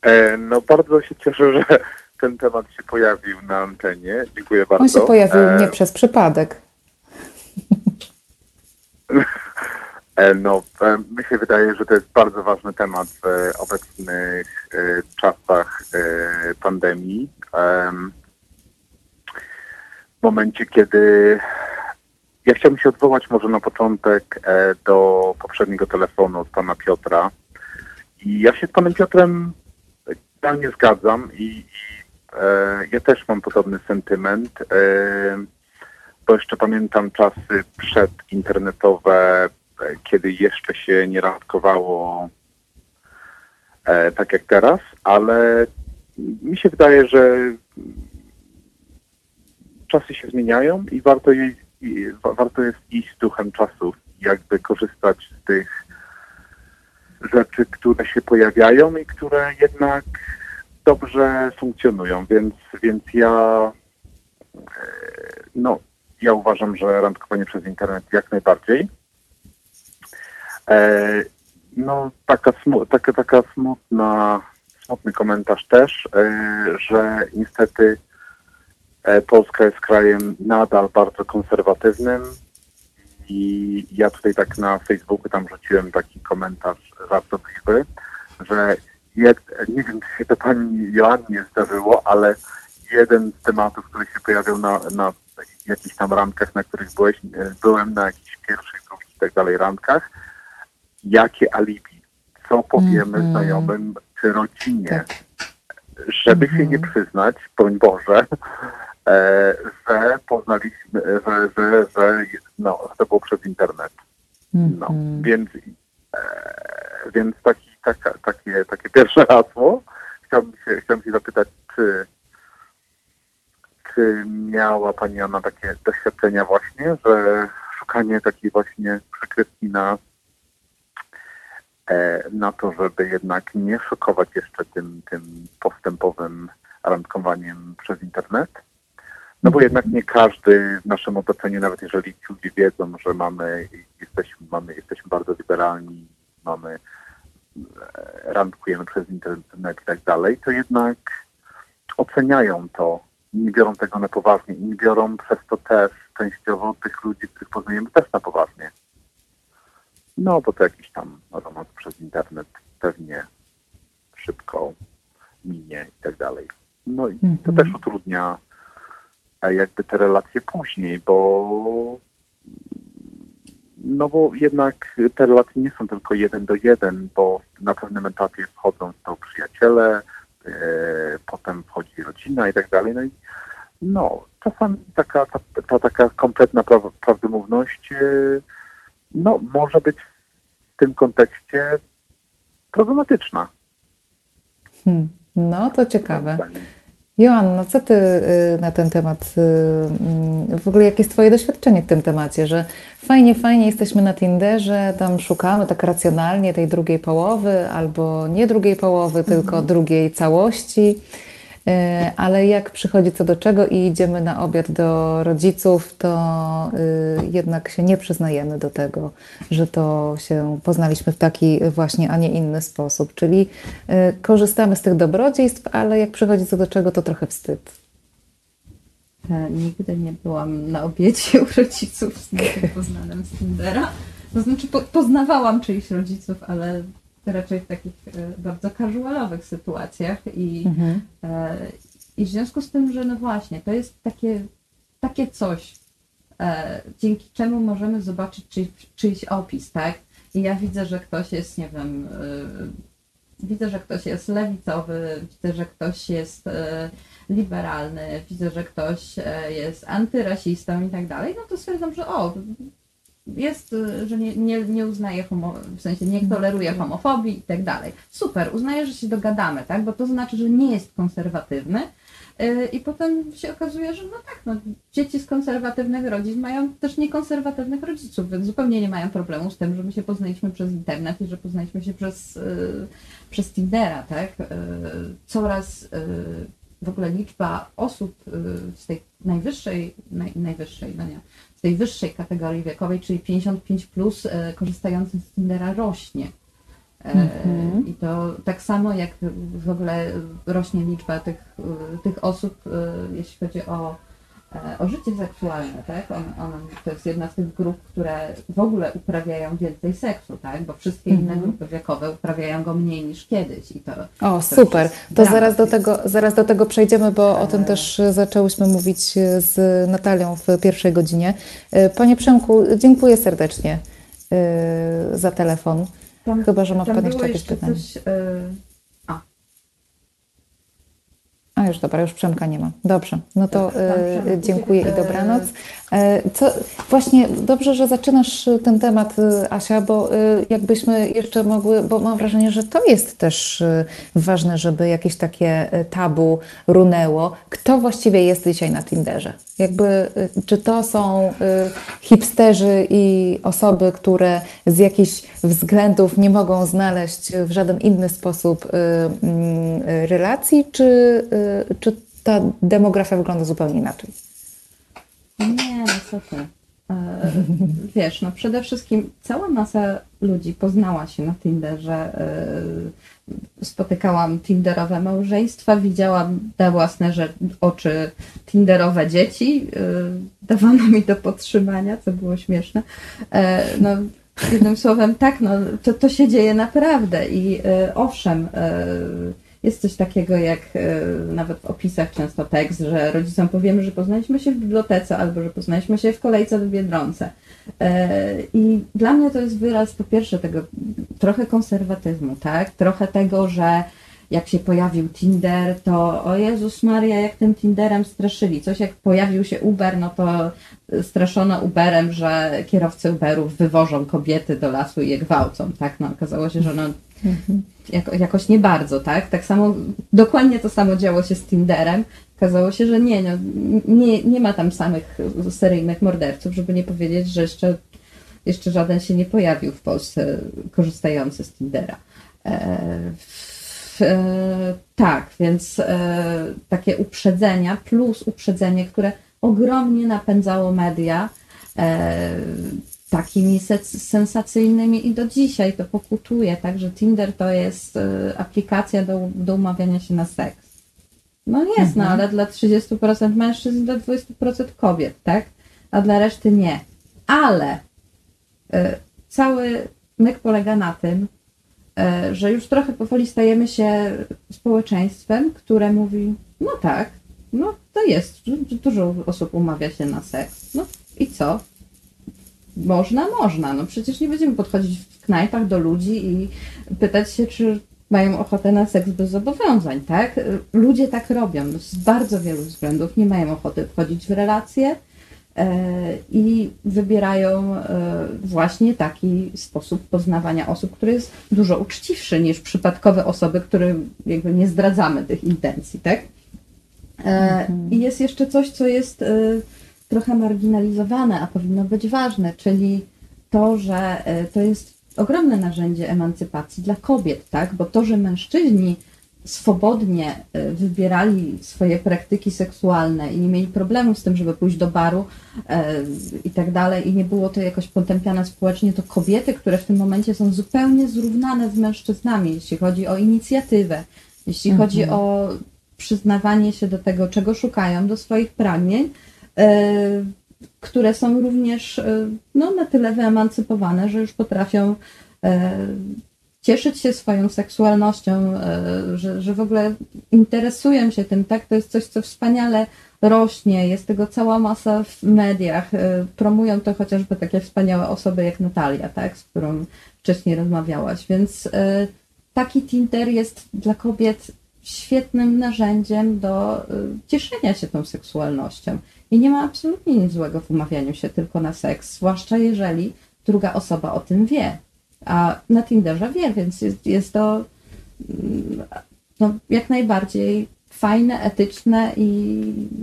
S5: E, no bardzo się cieszę, że ten temat się pojawił na antenie. Dziękuję bardzo.
S1: On się pojawił e... nie przez przypadek. *laughs*
S5: E, no, e, mi się wydaje, że to jest bardzo ważny temat w obecnych e, czasach pandemii w momencie, kiedy ja chciałbym się odwołać może na początek do poprzedniego telefonu od pana Piotra. I ja się z panem Piotrem totalnie zgadzam i, i ja też mam podobny sentyment,
S6: bo jeszcze pamiętam czasy przedinternetowe, kiedy jeszcze się nie randkowało e, tak jak teraz, ale mi się wydaje, że czasy się zmieniają i warto, warto jest iść z duchem czasów, jakby korzystać z tych rzeczy, które się pojawiają i które jednak dobrze funkcjonują, więc, więc ja no, ja uważam, że randkowanie przez internet jak najbardziej. E, no, taka, taka, taka smutna, smutny komentarz też, e, że niestety e, Polska jest krajem nadal bardzo konserwatywnym i ja tutaj tak na Facebooku tam rzuciłem taki komentarz żartobliwy, że jed, nie wiem, czy się to pani Joannie zdarzyło, ale jeden z tematów, który się pojawiał na, na jakichś tam randkach, na których byłeś, byłem na jakichś pierwszych, drugich i tak dalej randkach, jakie alibi, co powiemy mm -hmm. znajomym czy rodzinie, tak. żeby mm -hmm. się nie mhm. przyznać, broń Boże, e, że poznaliśmy, że, że, że, no, że to było przez internet. No, mm -hmm. więc, e, więc taki, taka, takie, takie pierwsze hasło. Chciałbym się, chciałbym się zapytać, czy czy miała Pani Anna takie doświadczenia właśnie, że szukanie takiej właśnie przykrywki na, na to, żeby jednak nie szokować jeszcze tym, tym postępowym randkowaniem przez internet? No bo jednak nie każdy w naszym otoczeniu, nawet jeżeli ci ludzie wiedzą, że mamy, jesteśmy, mamy, jesteśmy bardzo liberalni, mamy, e, randkujemy przez internet i tak dalej, to jednak oceniają to nie biorą tego na poważnie i nie biorą przez to też częściowo tych ludzi, których poznajemy też na poważnie. No, bo to jakiś tam romans przez internet pewnie szybko minie i tak dalej. No i -hmm. to też utrudnia e, jakby te relacje później, bo no bo jednak te relacje nie są tylko jeden do jeden, bo na pewnym etapie wchodzą to przyjaciele, E, potem wchodzi rodzina i tak dalej. No i no, czasami taka, ta, ta taka kompletna pra, prawdomówność e, no, może być w tym kontekście problematyczna.
S1: Hmm. No, to ciekawe. Joanna, co ty y, na ten temat, y, mm, w ogóle jakie jest twoje doświadczenie w tym temacie, że fajnie, fajnie jesteśmy na Tinderze, tam szukamy tak racjonalnie tej drugiej połowy, albo nie drugiej połowy, mhm. tylko drugiej całości, ale jak przychodzi co do czego i idziemy na obiad do rodziców, to y, jednak się nie przyznajemy do tego, że to się poznaliśmy w taki właśnie, a nie inny sposób. Czyli y, korzystamy z tych dobrodziejstw, ale jak przychodzi co do czego, to trochę wstyd.
S4: Ja nigdy nie byłam na obiedzie u rodziców z *laughs* poznanym z Tindera. To znaczy po, poznawałam czyichś rodziców, ale raczej w takich e, bardzo casualowych sytuacjach i, mhm. E, i w związku z tym, że no właśnie, to jest takie, takie coś, e, dzięki czemu możemy zobaczyć czyj, czyjś opis, tak? I ja widzę, że ktoś jest, nie wiem, widzę, że ktoś jest lewicowy, widzę, że ktoś jest liberalny, widzę, że ktoś jest antyrasistą i tak dalej, no to stwierdzam, że o, jest, y, że nie, nie, nie uznaje, homo, w sensie nie toleruje homofobii i tak dalej. Super, uznaje, że się dogadamy, tak? Bo to znaczy, że nie jest konserwatywny. Y, I potem się okazuje, że no tak, no, dzieci z konserwatywnych rodzin mają też niekonserwatywnych rodziców, więc zupełnie nie mają problemu z tym, że my się poznaliśmy przez internet i że poznaliśmy się przez, yy, przez Tindera, tak? Coraz w ogóle liczba osób z tej najwyższej, naj, najwyższej, no nie, tej wyższej kategorii wiekowej, czyli 55 plus, e, korzystających z Tindera rośnie. Mm-hmm. I to tak samo jak w ogóle rośnie liczba tych, e, tych osób, jeśli chodzi o E, o życie seksualne, tak? On, on, to jest jedna z tych grup, które w ogóle uprawiają więcej seksu, tak? Bo wszystkie inne mm -hmm. grupy wiekowe uprawiają go mniej niż kiedyś. I to,
S1: o, to super. To zaraz do, tego, zaraz do tego przejdziemy, bo o tym też zaczęłyśmy mówić z Natalią w pierwszej godzinie. E, Panie Przemku, dziękuję serdecznie e, za telefon. Tam, Chyba, że ma Pan jeszcze jakieś pytanie. Coś, a już dobra, już Przemka nie ma. Dobrze, no to y, dziękuję i dobranoc. E, co, właśnie dobrze, że zaczynasz ten temat, e, Asia, bo e, jakbyśmy jeszcze mogły, bo mam wrażenie, że to jest też ważne, żeby jakieś takie tabu runęło. Kto właściwie jest dzisiaj na Tinderze? Jakby, czy to są hipsterzy i osoby, które z jakichś względów nie mogą znaleźć w żaden inny sposób mm, relacji, czy, czy ta demografia wygląda zupełnie inaczej?
S4: No co ty. E, wiesz, no przede wszystkim cała masa ludzi poznała się na Tinderze. E, spotykałam Tinderowe małżeństwa, widziałam na własne oczy Tinderowe dzieci. E, dawano mi do podtrzymania, co było śmieszne. No, jednym słowem, tak, no, to, to się dzieje naprawdę i owszem, jest coś takiego jak e, nawet w opisach często tekst, że rodzicom powiemy, że poznaliśmy się w bibliotece albo że poznaliśmy się w kolejce w Biedronce. E, I dla mnie to jest wyraz po pierwsze tego trochę konserwatyzmu, tak? Trochę tego, że jak się pojawił Tinder, to o Jezus Maria, jak tym Tinderem straszyli. Coś jak pojawił się Uber, no to straszono Uberem, że kierowcy Uberów wywożą kobiety do lasu i je gwałcą, tak? No okazało się, że no jako, jakoś nie bardzo, tak? Tak samo, dokładnie to samo działo się z Tinderem. Okazało się, że nie, no, nie, nie ma tam samych seryjnych morderców, żeby nie powiedzieć, że jeszcze, jeszcze żaden się nie pojawił w Polsce korzystający z Tindera. E, w, e, tak, więc e, takie uprzedzenia plus uprzedzenie, które ogromnie napędzało media, e, takimi sensacyjnymi i do dzisiaj to pokutuje, tak, że Tinder to jest y, aplikacja do, do umawiania się na seks. No jest, no, mhm. no ale dla 30% mężczyzn i dla 20% kobiet, tak? A dla reszty nie. Ale y, cały myk polega na tym, y, że już trochę powoli stajemy się społeczeństwem, które mówi, no tak, no to jest, dużo osób umawia się na seks. No i co? Można, można. No przecież nie będziemy podchodzić w knajpach do ludzi i pytać się, czy mają ochotę na seks bez zobowiązań, tak? Ludzie tak robią z bardzo wielu względów. Nie mają ochoty wchodzić w relacje e, i wybierają e, właśnie taki sposób poznawania osób, który jest dużo uczciwszy niż przypadkowe osoby, którym jakby nie zdradzamy tych intencji, tak? E, mhm. I jest jeszcze coś, co jest trochę marginalizowane, a powinno być ważne, czyli to, że e, to jest ogromne narzędzie emancypacji dla kobiet, tak? Bo to, że mężczyźni swobodnie e, wybierali swoje praktyki seksualne i nie mieli problemu z tym, żeby pójść do baru e, i tak dalej, i nie było to jakoś potępiane społecznie, to kobiety, które w tym momencie są zupełnie zrównane z mężczyznami, jeśli chodzi o inicjatywę, jeśli mhm. chodzi o przyznawanie się do tego, czego szukają, do swoich pragnień, które są również e, no, na tyle wyemancypowane, że już potrafią e, cieszyć się swoją seksualnością, że, że w ogóle interesują się tym, tak? To jest coś, co wspaniale rośnie, jest tego cała masa w mediach. Promują to chociażby takie wspaniałe osoby jak Natalia, tak? Z którą wcześniej rozmawiałaś. Więc taki Tinder jest dla kobiet świetnym narzędziem do cieszenia się tą seksualnością. I nie ma absolutnie nic złego w umawianiu się tylko na seks, zwłaszcza jeżeli druga osoba o tym wie. A na Tinderze wie, więc jest, jest to mm, no, jak najbardziej fajne, etyczne i,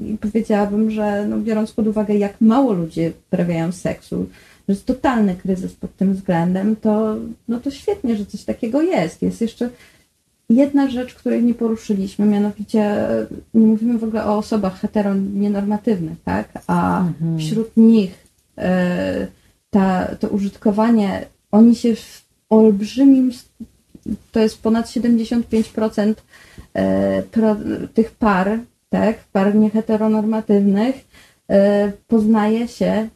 S4: i powiedziałabym, że no, biorąc pod uwagę, jak mało ludzie uprawiają seksu, że jest totalny kryzys pod tym względem, to, no to świetnie, że coś takiego jest. Jest jeszcze jedna rzecz, której nie poruszyliśmy, mianowicie nie mówimy w ogóle o osobach heteronienormatywnych, tak? A mhm. wśród nich e, ta, to użytkowanie, oni się w olbrzymim, to jest ponad 75% e, tych par, tak? Par nieheteronormatywnych e, poznaje się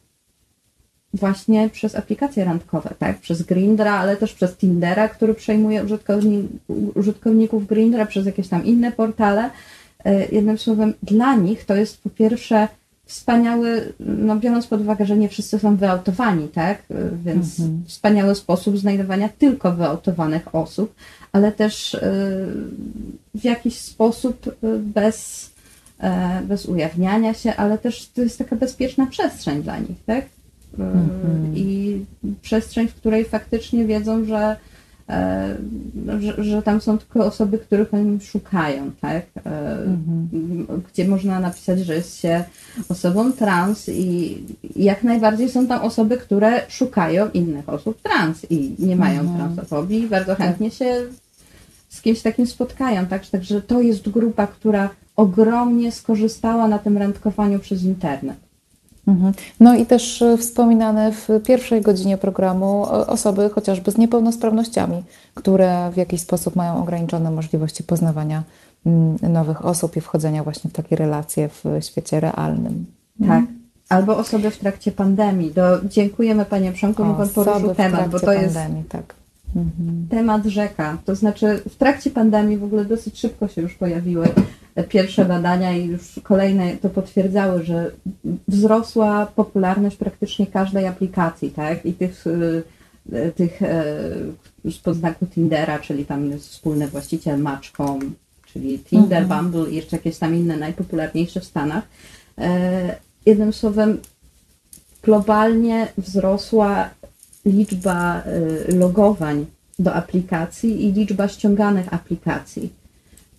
S4: właśnie przez aplikacje randkowe, tak? Przez Grindra, ale też przez Tindera, który przejmuje użytkowni, użytkowników Grindra, przez jakieś tam inne portale. E, jednym słowem, dla nich to jest po pierwsze wspaniały, no biorąc pod uwagę, że nie wszyscy są wyautowani, tak? E, więc mhm. wspaniały sposób znajdowania tylko wyautowanych osób, ale też e, w jakiś sposób bez bez ujawniania się, ale też to jest taka bezpieczna przestrzeń dla nich, tak? E, I przestrzeń, w której faktycznie wiedzą, że, e, że, że tam są tylko osoby, których oni szukają, tak? E, Gdzie można napisać, że jest się osobą trans i jak najbardziej są tam osoby, które szukają innych osób trans i nie mają transofobii i bardzo chętnie się z kimś takim spotkają, tak? Także to jest grupa, która ogromnie skorzystała na tym randkowaniu przez internet.
S1: Mhm. No i też e, wspominane w pierwszej godzinie programu e, osoby chociażby z niepełnosprawnościami, które w jakiś sposób mają ograniczone możliwości poznawania mm, nowych osób i wchodzenia właśnie w takie relacje w świecie realnym.
S4: Tak. Albo osoby w trakcie pandemii. Do, dziękujemy Panie Przemku, bo Pan poruszył temat, bo to jest
S1: pandemii, tak.
S4: temat rzeka. To znaczy w trakcie pandemii w ogóle dosyć szybko się już pojawiły pierwsze badania i już kolejne to potwierdzały, że wzrosła popularność praktycznie każdej aplikacji, tak? I tych, y, y, tych y, spod znaku Tindera, czyli tam jest wspólny właściciel Match.com, czyli Tinder, Bumble i jeszcze jakieś tam inne najpopularniejsze w Stanach. Jednym słowem, globalnie wzrosła liczba logowań do aplikacji i liczba ściąganych aplikacji.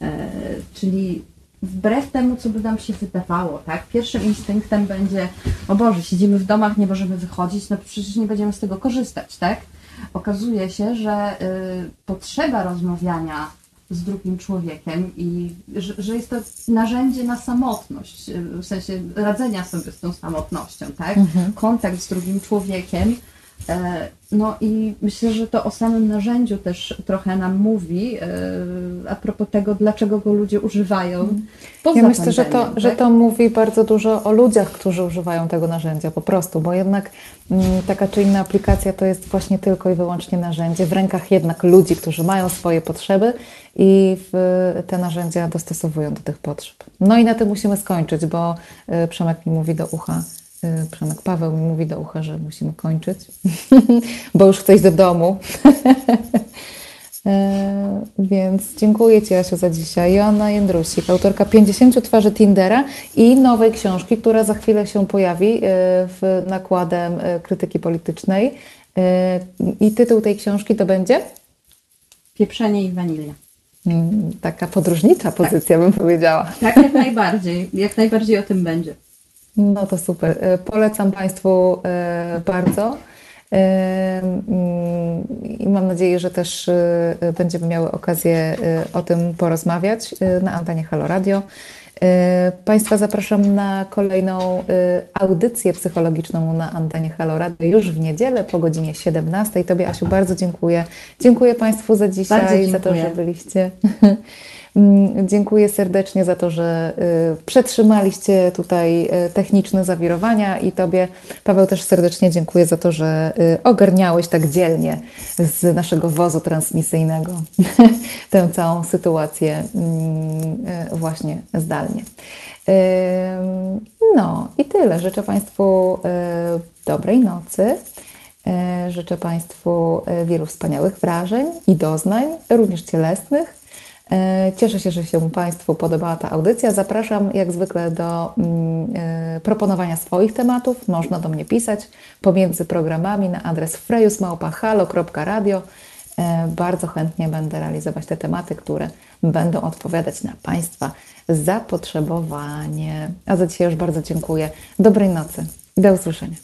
S4: E, Czyli wbrew temu, co by nam się wydawało, tak? Pierwszym instynktem będzie, o Boże, siedzimy w domach, nie możemy wychodzić, no przecież nie będziemy z tego korzystać, tak? Okazuje się, że y, potrzeba rozmawiania z drugim człowiekiem i że, że jest to narzędzie na samotność, y, w sensie radzenia sobie z tą samotnością, tak? Kontakt z drugim człowiekiem. E, No i myślę, że to o samym narzędziu też trochę nam mówi e, a propos tego, dlaczego go ludzie używają. Poza
S1: Ja myślę, że to,
S4: pandemią,
S1: że
S4: tak?
S1: to mówi bardzo dużo o ludziach, którzy używają tego narzędzia po prostu, bo jednak mm, taka czy inna aplikacja to jest właśnie tylko i wyłącznie narzędzie w rękach jednak ludzi, którzy mają swoje potrzeby i te narzędzia dostosowują do tych potrzeb. No i na tym musimy skończyć, bo y, Przemek mi mówi do ucha, Przemek Paweł mi mówi do ucha, że musimy kończyć, *laughs* bo już chcę iść do domu. E, *laughs* Więc dziękuję Ci, Asiu, za dzisiaj. Joanna Jędrusik, autorka 50 twarzy Tindera i nowej książki, która za chwilę się pojawi e, w nakładem krytyki politycznej. I tytuł tej książki to będzie
S4: Pieprzenie i wanilia.
S1: mm, taka podróżnicza pozycja, bym powiedziała.
S4: Tak, jak najbardziej. Jak najbardziej o tym będzie.
S1: No to super. E, Polecam Państwu e, bardzo. E, mm, I mam nadzieję, że też będziemy miały okazję o tym porozmawiać na antenie Halo Radio. Państwa zapraszam na kolejną audycję psychologiczną na antenie Halo Radio już w niedzielę po godzinie 17. Tobie, Asiu, bardzo dziękuję. Dziękuję Państwu za dzisiaj, za to, że byliście. *laughs* Mm, Dziękuję serdecznie za to, że y, przetrzymaliście tutaj y, techniczne zawirowania i Tobie, Paweł, też serdecznie dziękuję za to, że y, ogarniałeś tak dzielnie z naszego wozu transmisyjnego *laughs* tę całą sytuację mm, właśnie zdalnie. No i tyle. Życzę Państwu dobrej nocy. Życzę Państwu wielu wspaniałych wrażeń i doznań, również cielesnych. E, Cieszę się, że się Państwu podobała ta audycja. Zapraszam jak zwykle do mm, e, proponowania swoich tematów. Można do mnie pisać pomiędzy programami na adres frejusmałpa.halo.radio. E, Bardzo chętnie będę realizować te tematy, które będą odpowiadać na Państwa zapotrzebowanie. A za dzisiaj już bardzo dziękuję. Dobrej nocy. Do usłyszenia.